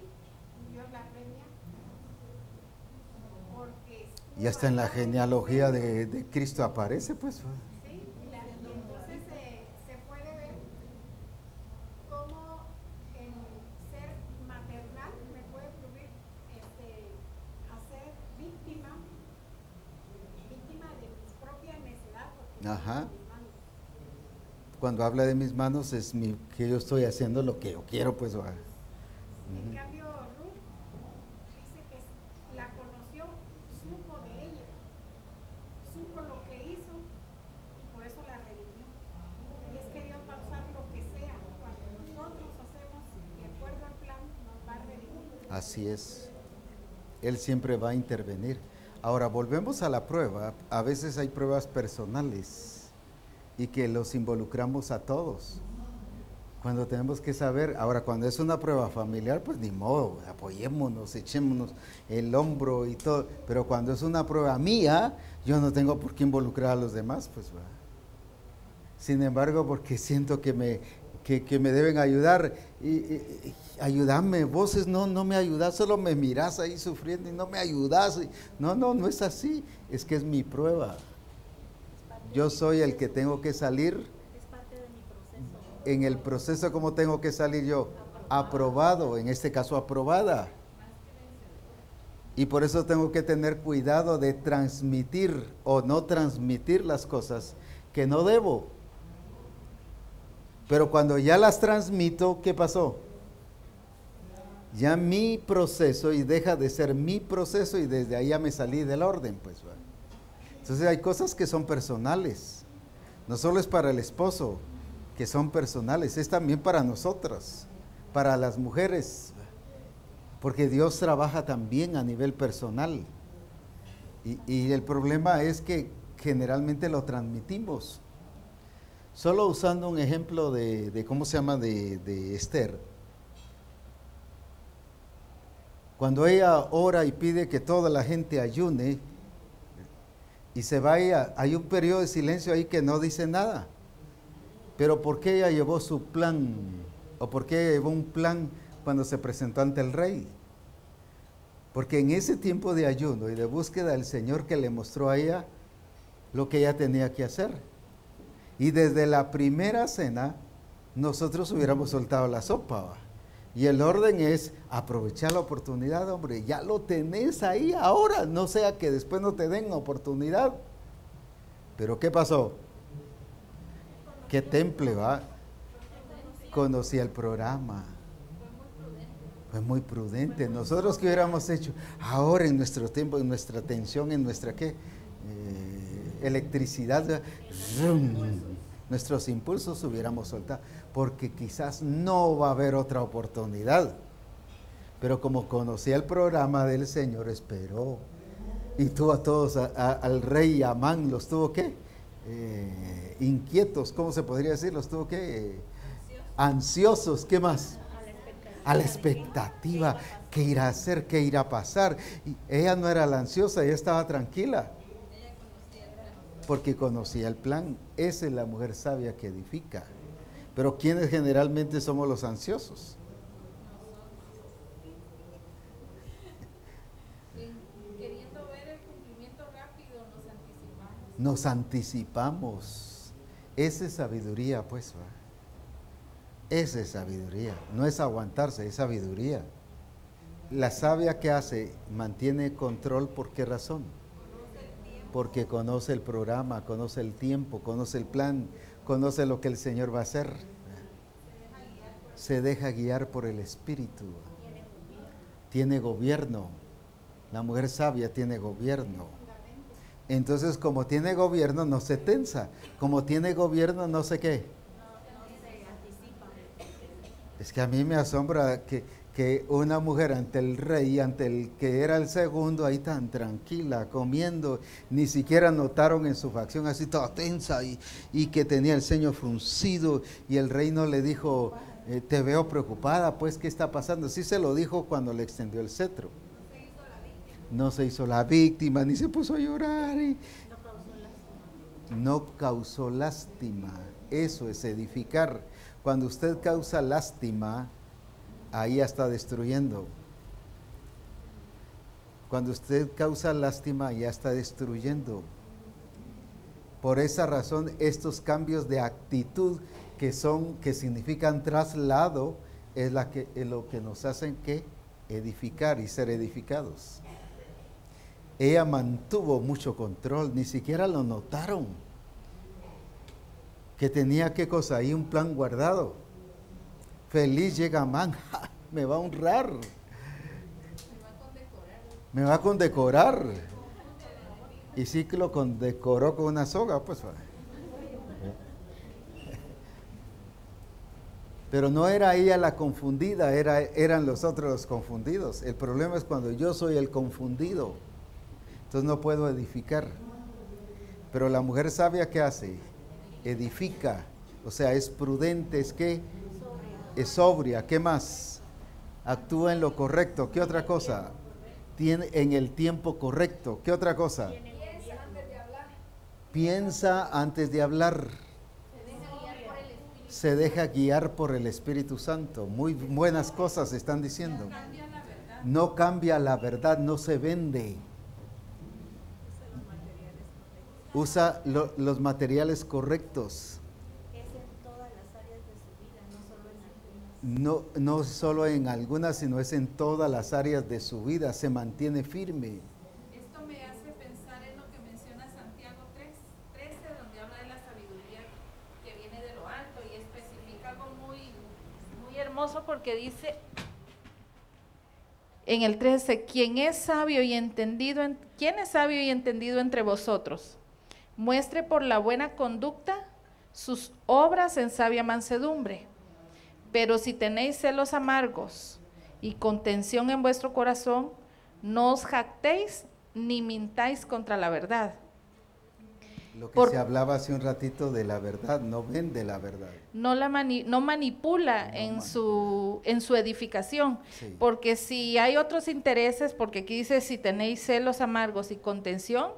y Dios la premia. Porque y hasta en la genealogía de, de Cristo aparece, pues. Ajá. Cuando habla de mis manos es mi, que yo estoy haciendo lo que yo quiero, pues. En cambio, Ruth dice que la conoció, supo de ella, supo lo que hizo y por eso la redimió. Y es que Dios va a usar lo que sea. Cuando nosotros hacemos de acuerdo al plan, nos va a redimir. Así es. Él siempre va a intervenir. Ahora, volvemos a la prueba. A veces hay pruebas personales y que los involucramos a todos. Cuando tenemos que saber, ahora cuando es una prueba familiar, pues ni modo, apoyémonos, echémonos el hombro y todo. Pero cuando es una prueba mía, yo no tengo por qué involucrar a los demás, pues va. Sin embargo, porque siento que me, que, me deben ayudar. Y, ayúdame, vos no, no me ayudas, solo me miras ahí sufriendo y no me ayudas. No, no, no es así, es que es mi prueba. Yo soy el que tengo que salir. En el proceso, ¿cómo tengo que salir yo? Aprobado, en este caso aprobada. Y por eso tengo que tener cuidado de transmitir o no transmitir las cosas que no debo. Pero cuando ya las transmito, ¿qué pasó? Ya mi proceso y deja de ser mi proceso y desde ahí ya me salí del orden, pues. Entonces hay cosas que son personales. No solo es para el esposo, que son personales, es también para nosotras, para las mujeres, porque Dios trabaja también a nivel personal. Y, el problema es que generalmente lo transmitimos. Solo usando un ejemplo de, ¿cómo se llama?, de, Esther. Cuando ella ora y pide que toda la gente ayune y se vaya, hay un periodo de silencio ahí que no dice nada. Pero ¿por qué ella llevó su plan? ¿O por qué llevó un plan cuando se presentó ante el rey? Porque en ese tiempo de ayuno y de búsqueda del Señor que le mostró a ella lo que ella tenía que hacer. Y desde la primera cena nosotros hubiéramos soltado la sopa. Y el orden es aprovechar la oportunidad, hombre. Ya lo tenés ahí ahora, no sea que después no te den oportunidad. Pero ¿qué pasó? ¿Qué temple va? Conocí el programa. Fue muy prudente. Nosotros que hubiéramos hecho ahora en nuestro tiempo, en nuestra atención, en nuestra qué? Eh, electricidad, nuestros impulsos hubiéramos soltado, porque quizás no va a haber otra oportunidad. Pero como conocía el programa del Señor, esperó. Y tuvo a todos, al rey Amán, los tuvo que eh, inquietos, ¿cómo se podría decir? Los tuvo que ansiosos, ¿qué más? A la expectativa, ¿qué irá a hacer? ¿Qué irá a pasar? Y ella no era la ansiosa, ella estaba tranquila. Porque conocía el plan. Esa es la mujer sabia que edifica. Pero ¿quiénes generalmente somos los ansiosos? nos anticipamos. Esa es sabiduría, pues. Esa es sabiduría. No es aguantarse, es sabiduría. La sabia que hace mantiene control por qué razón? Porque conoce el programa, conoce el tiempo, conoce el plan, conoce lo que el Señor va a hacer. Se deja guiar por el Espíritu. Tiene gobierno. La mujer sabia tiene gobierno. Entonces, como tiene gobierno, no se tensa. Como tiene gobierno, no sé qué. Es que a mí me asombra que, una mujer ante el rey, ante el que era el segundo, ahí tan tranquila, comiendo, ni siquiera notaron en su facción así toda tensa y, que tenía el ceño fruncido y el rey no le dijo, eh, te veo preocupada, pues, ¿qué está pasando? Sí se lo dijo cuando le extendió el cetro no se hizo la víctima, ni se puso a llorar. no causó lástima. Eso es edificar. Cuando usted causa lástima, ahí está destruyendo. Cuando usted causa lástima, ya está destruyendo. Por esa razón, estos cambios de actitud que son, que significan traslado, es, la que, es lo que nos hacen que edificar y ser edificados ella mantuvo mucho control, ni siquiera lo notaron. Que tenía qué cosa ahí, un plan guardado. Feliz llega Man, me va a honrar. Me va a condecorar. Y sí que lo condecoró con una soga, pues. Pero no era ella la confundida, era, eran los otros los confundidos. El problema es cuando yo soy el confundido. Entonces no puedo edificar. Pero la mujer sabia, ¿qué hace? Edifica. O sea, es prudente, es que es sobria. ¿Qué más? Actúa en lo correcto. ¿Qué otra cosa? Tiene en el tiempo correcto. ¿Qué otra cosa? Piensa antes de hablar. Se deja guiar por el Espíritu Santo. Muy buenas cosas están diciendo. No cambia la verdad, no se vende usa los materiales correctos. Es en todas las áreas de su vida, no solo en algunas. No, no solo en algunas, sino es en todas las áreas de su vida, se mantiene firme. Esto me hace pensar en lo que menciona Santiago 3, 13, donde habla de la sabiduría que viene de lo alto y especifica algo muy, muy hermoso porque dice en el 13, ¿quién es sabio y entendido, quién es sabio y entendido entre vosotros? muestre por la buena conducta sus obras en sabia mansedumbre. Pero si tenéis celos amargos y contención en vuestro corazón, no os jactéis ni mintáis contra la verdad. Lo que se hablaba hace un ratito de la verdad, no vende la verdad. No, la no manipula en, su, en su edificación, porque si hay otros intereses, porque aquí dice si tenéis celos amargos y contención,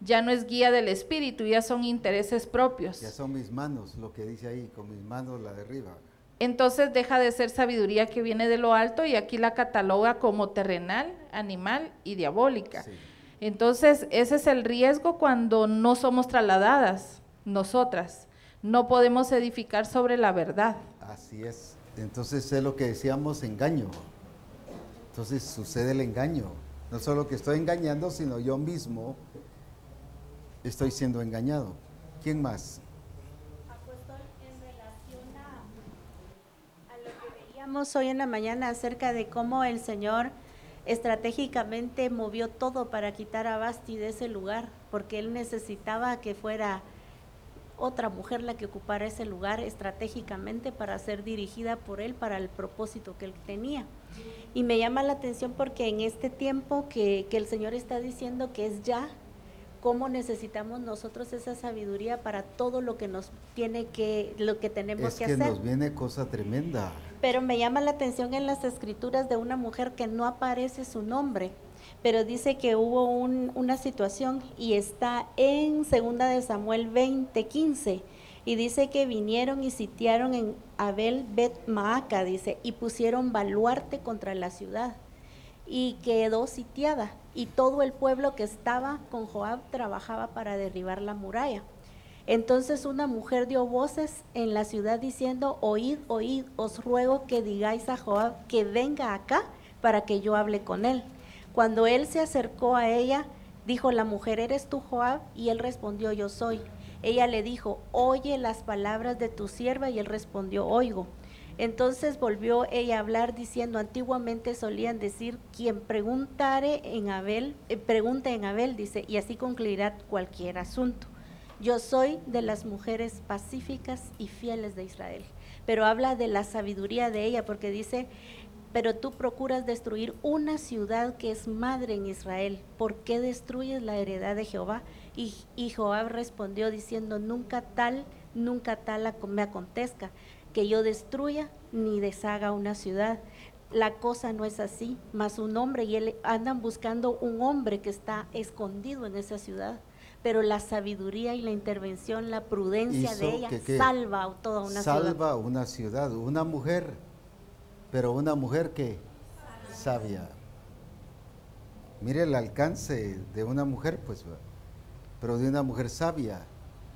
ya no es guía del espíritu, ya son intereses propios. Ya son mis manos, lo que dice ahí, con mis manos la derriba. Entonces deja de ser sabiduría que viene de lo alto y aquí la cataloga como terrenal, animal y diabólica. Entonces ese es el riesgo cuando no somos trasladadas nosotras. No podemos edificar sobre la verdad. Así es. Entonces es lo que decíamos, engaño. Entonces sucede el engaño. No solo que estoy engañando, sino yo mismo estoy siendo engañado. ¿Quién más? en relación a, lo que hoy en la mañana acerca de cómo el Señor estratégicamente movió todo para quitar a Basti de ese lugar, porque él necesitaba que fuera otra mujer la que ocupara ese lugar estratégicamente para ser dirigida por él para el propósito que él tenía. Y me llama la atención porque en este tiempo que, que el Señor está diciendo que es ya, cómo necesitamos nosotros esa sabiduría para todo lo que nos tiene que, lo que tenemos que, que hacer. Nos viene cosa tremenda. Pero me llama la atención en las escrituras de una mujer que no aparece su nombre, pero dice que hubo una situación y está en segunda de Samuel 20, 15 y dice que vinieron y sitiaron en Abel Bet Maaca, dice, y pusieron baluarte contra la ciudad y quedó sitiada y todo el pueblo que estaba con Joab trabajaba para derribar la muralla. Entonces una mujer dio voces en la ciudad diciendo, oíd, oíd, os ruego que digáis a Joab que venga acá para que yo hable con él. Cuando él se acercó a ella, dijo la mujer, ¿eres tú Joab? Y él respondió, yo soy. Ella le dijo, oye las palabras de tu sierva, y él respondió, oigo. Entonces volvió ella a hablar diciendo, antiguamente solían decir, quien preguntare en Abel, eh, pregunta en Abel, dice, y así concluirá cualquier asunto. Yo soy de las mujeres pacíficas y fieles de Israel. Pero habla de la sabiduría de ella porque dice, pero tú procuras destruir una ciudad que es madre en Israel. ¿Por qué destruyes la heredad de Jehová? Y, y Joab respondió diciendo, nunca tal, nunca tal me acontezca que yo destruya ni deshaga una ciudad. La cosa no es así, más un hombre y él andan buscando un hombre que está escondido en esa ciudad. Pero la sabiduría y la intervención, la prudencia de ella salva a toda una ciudad. Salva una ciudad, una mujer, pero una mujer que sabia. Mire el alcance de una mujer, pues, pero de una mujer sabia,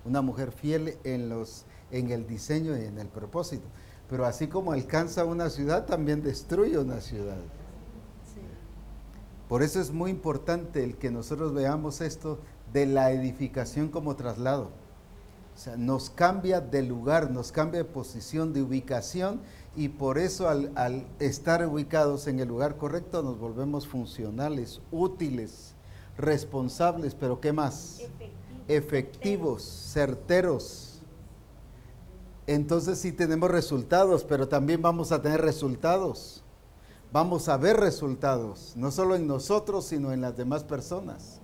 una mujer fiel en los en el diseño y en el propósito. Pero así como alcanza una ciudad, también destruye una ciudad. Por eso es muy importante el que nosotros veamos esto de la edificación como traslado. O sea, nos cambia de lugar, nos cambia de posición, de ubicación, y por eso al, al estar ubicados en el lugar correcto nos volvemos funcionales, útiles, responsables, pero ¿qué más? Efectivos, certeros entonces sí tenemos resultados, pero también vamos a tener resultados. Vamos a ver resultados, no solo en nosotros, sino en las demás personas.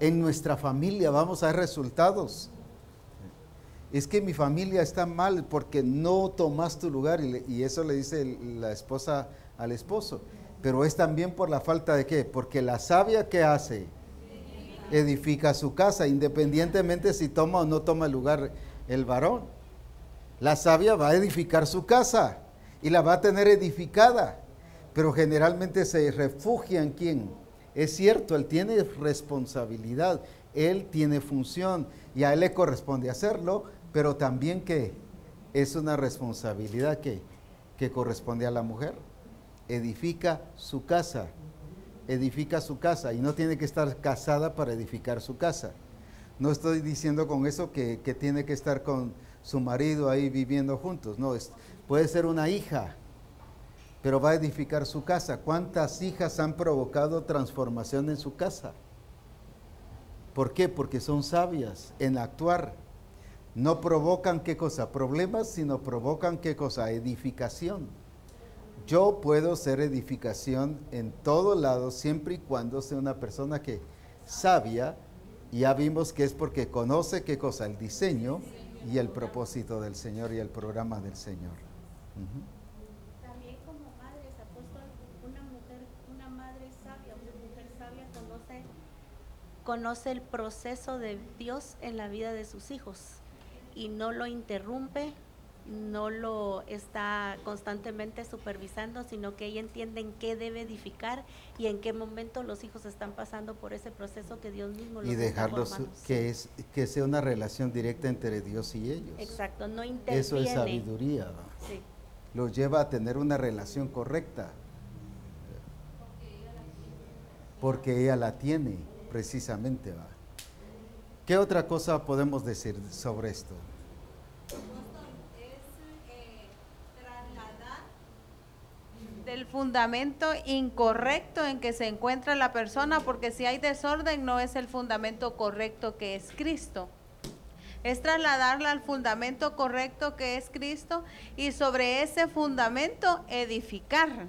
En nuestra familia vamos a ver resultados. Es que mi familia está mal porque no tomas tu lugar y, eso le dice la esposa al esposo. Pero es también por la falta de qué? Porque la sabia que hace edifica su casa, independientemente si toma o no toma lugar el varón. La sabia va a edificar su casa y la va a tener edificada, pero generalmente se refugia en quién. Es cierto, él tiene responsabilidad, él tiene función y a él le corresponde hacerlo, pero también que es una responsabilidad que, que corresponde a la mujer. Edifica su casa, edifica su casa y no tiene que estar casada para edificar su casa. No estoy diciendo con eso que, que tiene que estar con su marido ahí viviendo juntos. No, es, puede ser una hija, pero va a edificar su casa. ¿Cuántas hijas han provocado transformación en su casa? ¿Por qué? Porque son sabias en actuar. No provocan qué cosa? Problemas, sino provocan qué cosa? Edificación. Yo puedo ser edificación en todo lado siempre y cuando sea una persona que sabia, ya vimos que es porque conoce qué cosa, el diseño y el propósito del Señor y el programa del Señor como madres, apóstol, una mujer, una madre sabia, una mujer sabia conoce, conoce el proceso de Dios en la vida de sus hijos y no lo interrumpe, no lo está constantemente supervisando, sino que ella entiende en qué debe edificar y en qué momento los hijos están pasando por ese proceso que Dios mismo los Y dejarlos que es que sea una relación directa entre Dios y ellos. Exacto, no interviene. Eso es sabiduría. Sí. Los lleva a tener una relación correcta. Porque ella la tiene, precisamente. ¿va? ¿Qué otra cosa podemos decir sobre esto? del fundamento incorrecto en que se encuentra la persona, porque si hay desorden no es el fundamento correcto que es Cristo. Es trasladarla al fundamento correcto que es Cristo y sobre ese fundamento edificar.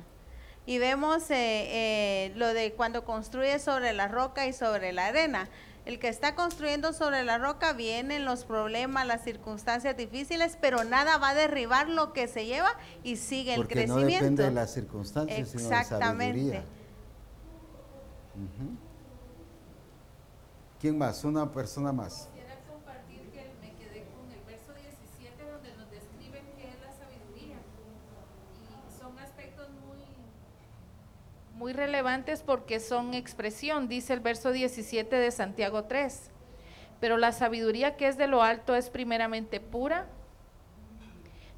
Y vemos eh, eh, lo de cuando construye sobre la roca y sobre la arena. El que está construyendo sobre la roca vienen los problemas, las circunstancias difíciles, pero nada va a derribar lo que se lleva y sigue el crecimiento. No depende de las circunstancias, Exactamente. sino de sabiduría. ¿Quién más? Una persona más. Muy relevantes porque son expresión, dice el verso 17 de Santiago 3. Pero la sabiduría que es de lo alto es primeramente pura,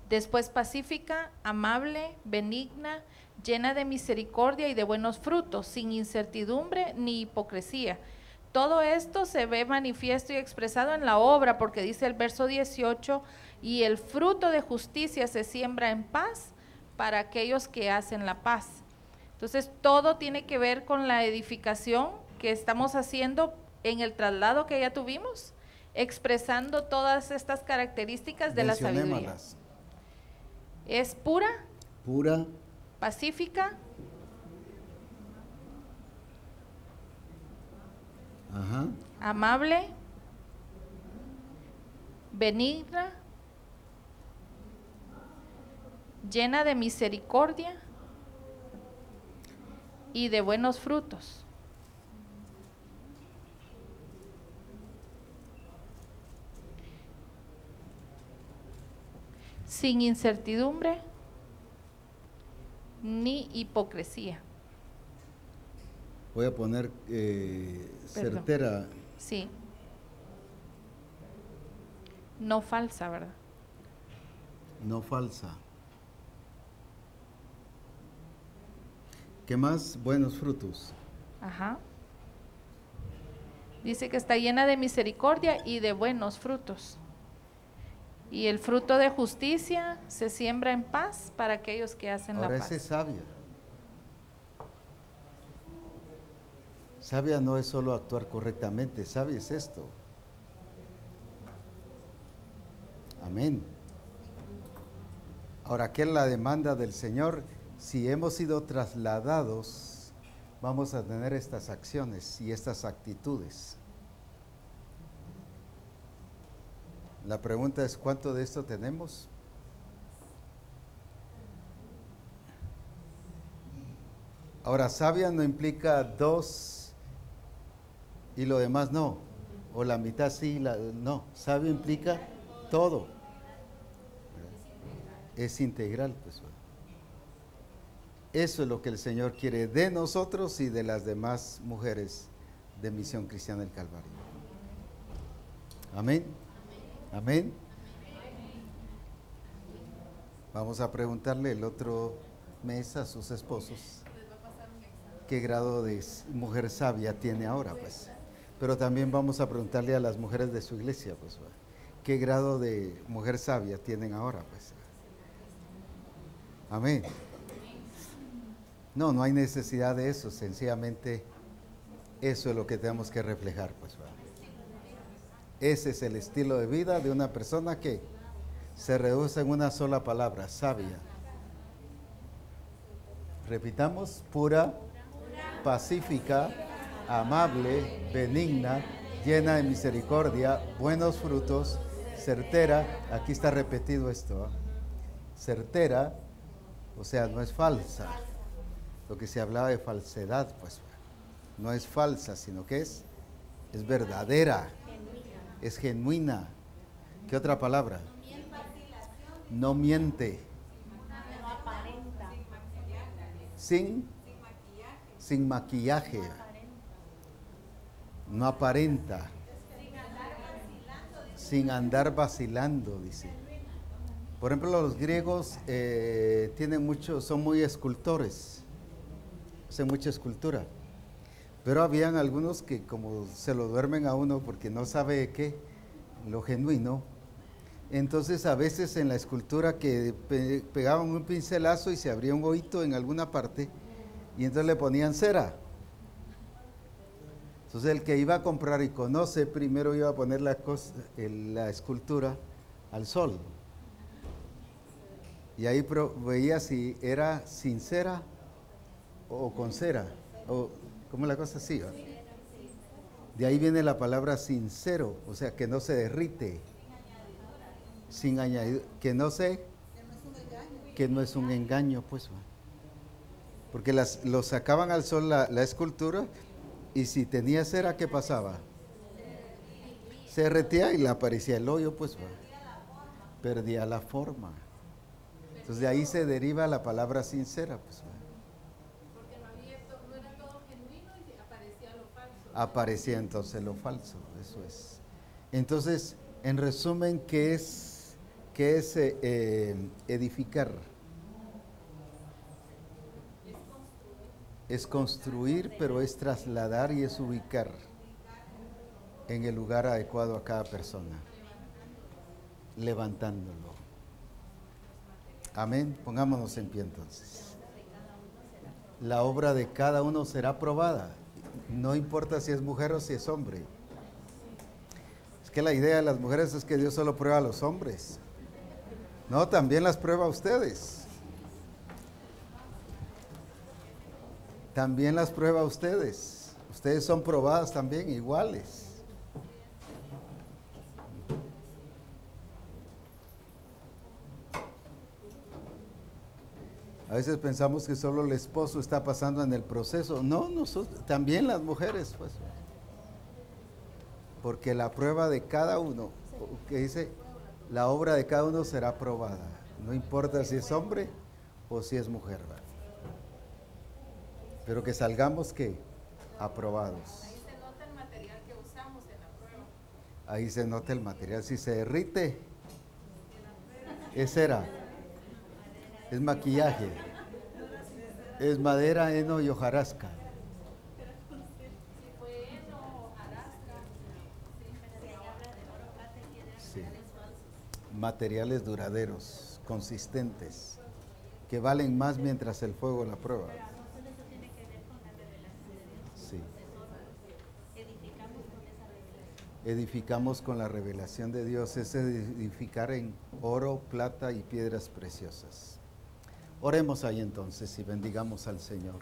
después pacífica, amable, benigna, llena de misericordia y de buenos frutos, sin incertidumbre ni hipocresía. Todo esto se ve manifiesto y expresado en la obra, porque dice el verso 18, y el fruto de justicia se siembra en paz para aquellos que hacen la paz. Entonces, todo tiene que ver con la edificación que estamos haciendo en el traslado que ya tuvimos, expresando todas estas características de la sabiduría. Es pura, pura, pacífica, amable, benigna, llena de misericordia y de buenos frutos. Sin incertidumbre ni hipocresía. Voy a poner eh, certera. Sí. No falsa, ¿verdad? No falsa. ¿Qué más? Buenos frutos. Ajá. Dice que está llena de misericordia y de buenos frutos. Y el fruto de justicia se siembra en paz para aquellos que hacen la paz. Ahora es sabia. Sabia no es solo actuar correctamente, sabia es esto. Amén. Ahora, ¿qué es la demanda del Señor? Si hemos sido trasladados, vamos a tener estas acciones y estas actitudes. La pregunta es, ¿cuánto de esto tenemos? Ahora, sabia no implica dos y lo demás no, o la mitad sí, la, no, sabio implica todo. Es integral, pues. Eso es lo que el Señor quiere de nosotros y de las demás mujeres de Misión Cristiana del Calvario. Amén. Amén. Vamos a preguntarle el otro mes a sus esposos qué grado de mujer sabia tiene ahora, pues. Pero también vamos a preguntarle a las mujeres de su iglesia, pues, qué grado de mujer sabia tienen ahora, pues. Amén. No, no hay necesidad de eso, sencillamente eso es lo que tenemos que reflejar, pues. Ese es el estilo de vida de una persona que se reduce en una sola palabra, sabia. Repitamos, pura, pacífica, amable, benigna, llena de misericordia, buenos frutos, certera, aquí está repetido esto, ¿ah? certera, o sea, no es falsa. Lo que se hablaba de falsedad, pues no es falsa, sino que es, es verdadera, es genuina. ¿Qué otra palabra? No miente. Sin, sin maquillaje. No aparenta. Sin andar vacilando, dice. Por ejemplo, los griegos eh, tienen mucho, son muy escultores, hacen mucha escultura. Pero habían algunos que como se lo duermen a uno porque no sabe qué, lo genuino. Entonces a veces en la escultura que pegaban un pincelazo y se abría un hoyito en alguna parte y entonces le ponían cera. Entonces el que iba a comprar y conoce primero iba a poner la, la escultura al sol. Y ahí veía si era sincera o con cera. O, ¿Cómo la cosa así? De ahí viene la palabra sincero, o sea, que no se derrite. Sin añadir, que no se, que no es un engaño, pues. Porque las, lo sacaban al sol la, escultura y si tenía cera, ¿qué pasaba? Se derretía y le aparecía el hoyo, pues. Perdía la forma. Entonces de ahí se deriva la palabra sincera. Pues, Porque no, había, no era todo genuino y aparecía lo falso. Aparecía entonces lo falso, eso es. Entonces, en resumen, ¿qué es, qué es eh, eh, edificar? Es construir, pero es trasladar y es ubicar en el lugar adecuado a cada persona, levantándolo. Amén. Pongámonos en pie entonces. La obra de cada uno será probada. No importa si es mujer o si es hombre. Es que la idea de las mujeres es que Dios solo prueba a los hombres. No, también las prueba a ustedes. También las prueba a ustedes. Ustedes son probadas también iguales. A veces pensamos que solo el esposo está pasando en el proceso. No, nosotros, también las mujeres, pues. Porque la prueba de cada uno, que dice, la obra de cada uno será probada. No importa si es hombre o si es mujer. Pero que salgamos que aprobados. Ahí se nota el material que usamos en la prueba. Ahí se nota el material. Si se derrite, es cera. Es maquillaje. Es madera, heno y hojarasca. Sí. Materiales duraderos, consistentes, que valen más mientras el fuego la prueba. Sí. Edificamos con la revelación de Dios, es edificar en oro, plata y piedras preciosas. Oremos ahí entonces y bendigamos al Señor.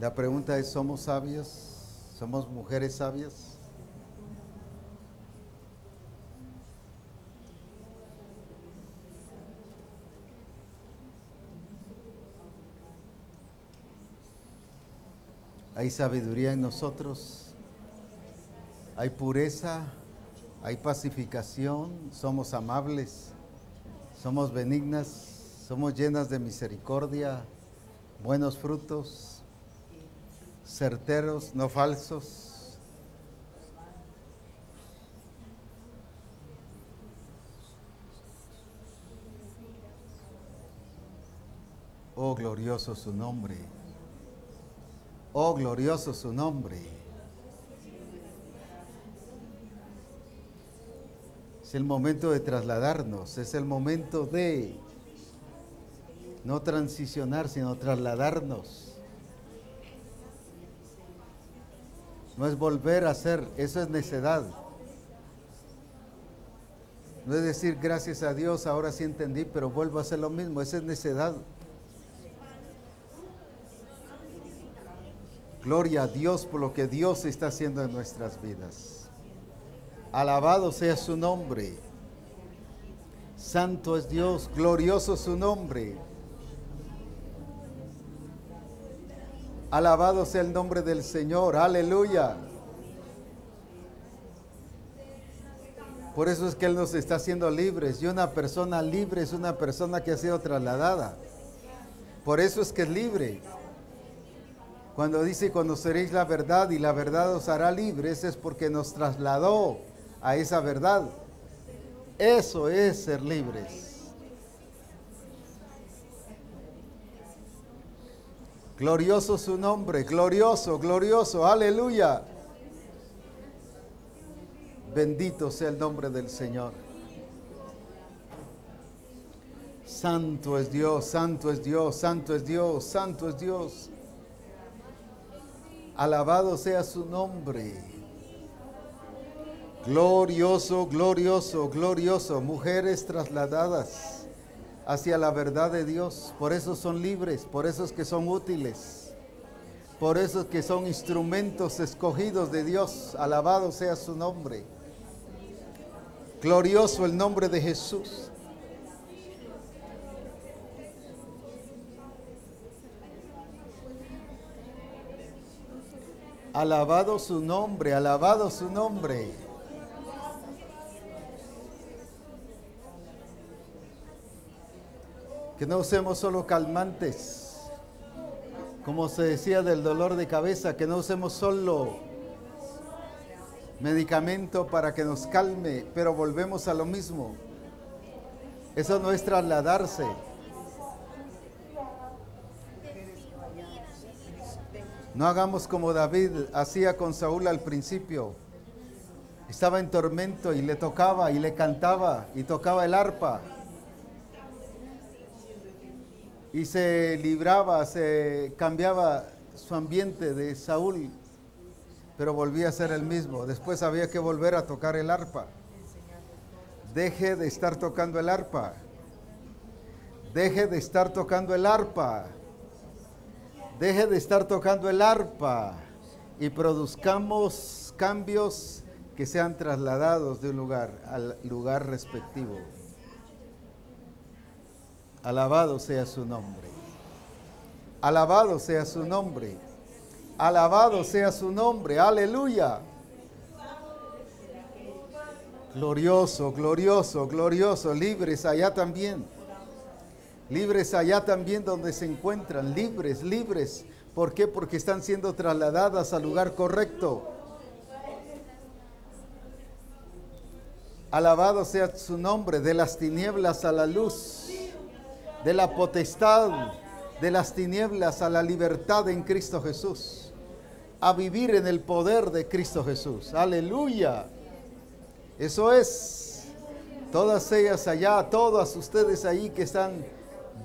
La pregunta es, ¿somos sabios? ¿Somos mujeres sabias? ¿Hay sabiduría en nosotros? Hay pureza, hay pacificación, somos amables, somos benignas, somos llenas de misericordia, buenos frutos, certeros, no falsos. Oh, glorioso su nombre. Oh, glorioso su nombre. Es el momento de trasladarnos, es el momento de no transicionar, sino trasladarnos. No es volver a ser, eso es necedad. No es decir gracias a Dios, ahora sí entendí, pero vuelvo a hacer lo mismo, esa es necedad. Gloria a Dios por lo que Dios está haciendo en nuestras vidas. Alabado sea su nombre. Santo es Dios, glorioso su nombre. Alabado sea el nombre del Señor, aleluya. Por eso es que Él nos está haciendo libres. Y una persona libre es una persona que ha sido trasladada. Por eso es que es libre. Cuando dice conoceréis la verdad y la verdad os hará libres, es porque nos trasladó a esa verdad. Eso es ser libres. Glorioso su nombre, glorioso, glorioso, aleluya. Bendito sea el nombre del Señor. Santo es Dios, santo es Dios, santo es Dios, santo es Dios. Alabado sea su nombre. Glorioso, glorioso, glorioso. Mujeres trasladadas hacia la verdad de Dios. Por eso son libres, por eso es que son útiles. Por eso es que son instrumentos escogidos de Dios. Alabado sea su nombre. Glorioso el nombre de Jesús. Alabado su nombre, alabado su nombre. Que no usemos solo calmantes, como se decía del dolor de cabeza, que no usemos solo medicamento para que nos calme, pero volvemos a lo mismo. Eso no es trasladarse. No hagamos como David hacía con Saúl al principio. Estaba en tormento y le tocaba y le cantaba y tocaba el arpa. Y se libraba, se cambiaba su ambiente de Saúl, pero volvía a ser el mismo. Después había que volver a tocar el arpa. Deje de estar tocando el arpa. Deje de estar tocando el arpa. Deje de estar tocando el arpa y produzcamos cambios que sean trasladados de un lugar al lugar respectivo. Alabado sea su nombre. Alabado sea su nombre. Alabado sea su nombre. Aleluya. Glorioso, glorioso, glorioso. Libres allá también. Libres allá también donde se encuentran, libres, libres. ¿Por qué? Porque están siendo trasladadas al lugar correcto. Alabado sea su nombre, de las tinieblas a la luz, de la potestad, de las tinieblas a la libertad en Cristo Jesús, a vivir en el poder de Cristo Jesús. Aleluya. Eso es. Todas ellas allá, todas ustedes ahí que están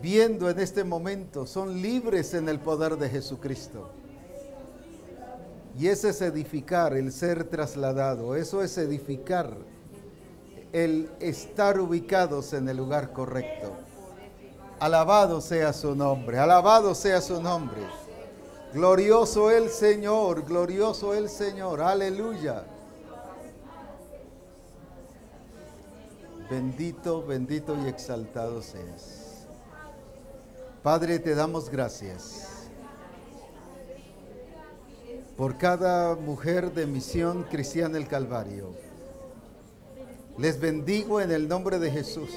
viendo en este momento son libres en el poder de Jesucristo. Y ese es edificar, el ser trasladado, eso es edificar, el estar ubicados en el lugar correcto. Alabado sea su nombre, alabado sea su nombre. Glorioso el Señor, glorioso el Señor, aleluya. Bendito, bendito y exaltado seas. Padre, te damos gracias por cada mujer de misión cristiana del Calvario. Les bendigo en el nombre de Jesús.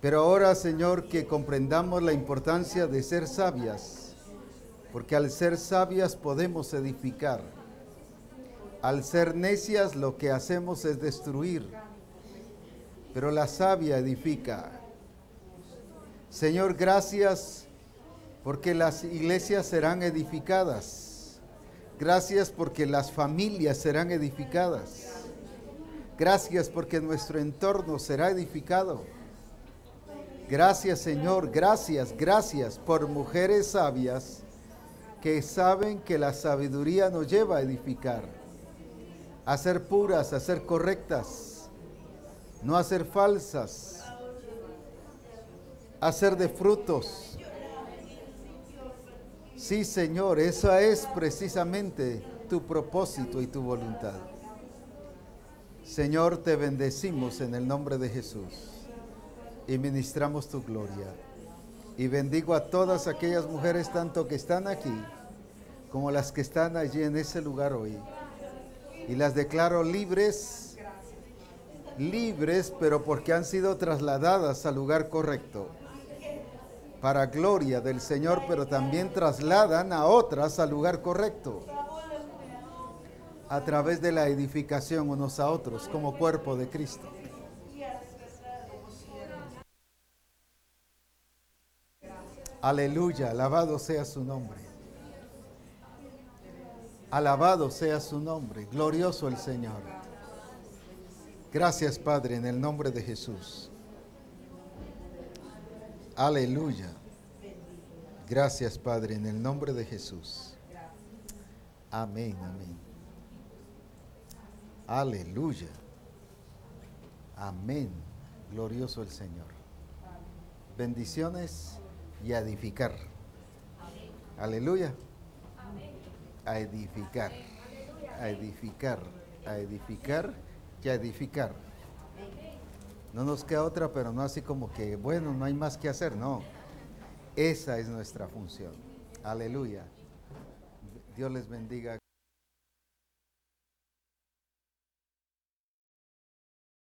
Pero ahora, Señor, que comprendamos la importancia de ser sabias, porque al ser sabias podemos edificar. Al ser necias lo que hacemos es destruir, pero la sabia edifica. Señor, gracias porque las iglesias serán edificadas. Gracias porque las familias serán edificadas. Gracias porque nuestro entorno será edificado. Gracias Señor, gracias, gracias por mujeres sabias que saben que la sabiduría nos lleva a edificar, a ser puras, a ser correctas, no a ser falsas, a ser de frutos. Sí, Señor, eso es precisamente tu propósito y tu voluntad. Señor, te bendecimos en el nombre de Jesús y ministramos tu gloria. Y bendigo a todas aquellas mujeres, tanto que están aquí como las que están allí en ese lugar hoy. Y las declaro libres, libres, pero porque han sido trasladadas al lugar correcto. Para gloria del Señor, pero también trasladan a otras al lugar correcto. A través de la edificación unos a otros como cuerpo de Cristo. Aleluya, alabado sea su nombre. Alabado sea su nombre, glorioso el Señor. Gracias Padre, en el nombre de Jesús. Aleluya. Gracias Padre, en el nombre de Jesús. Amén, amén. Aleluya. Amén. Glorioso el Señor. Bendiciones y a edificar. Aleluya. A edificar. A edificar. A edificar y a edificar. No nos queda otra, pero no así como que, bueno, no hay más que hacer, no. Esa es nuestra función. Aleluya. Dios les bendiga.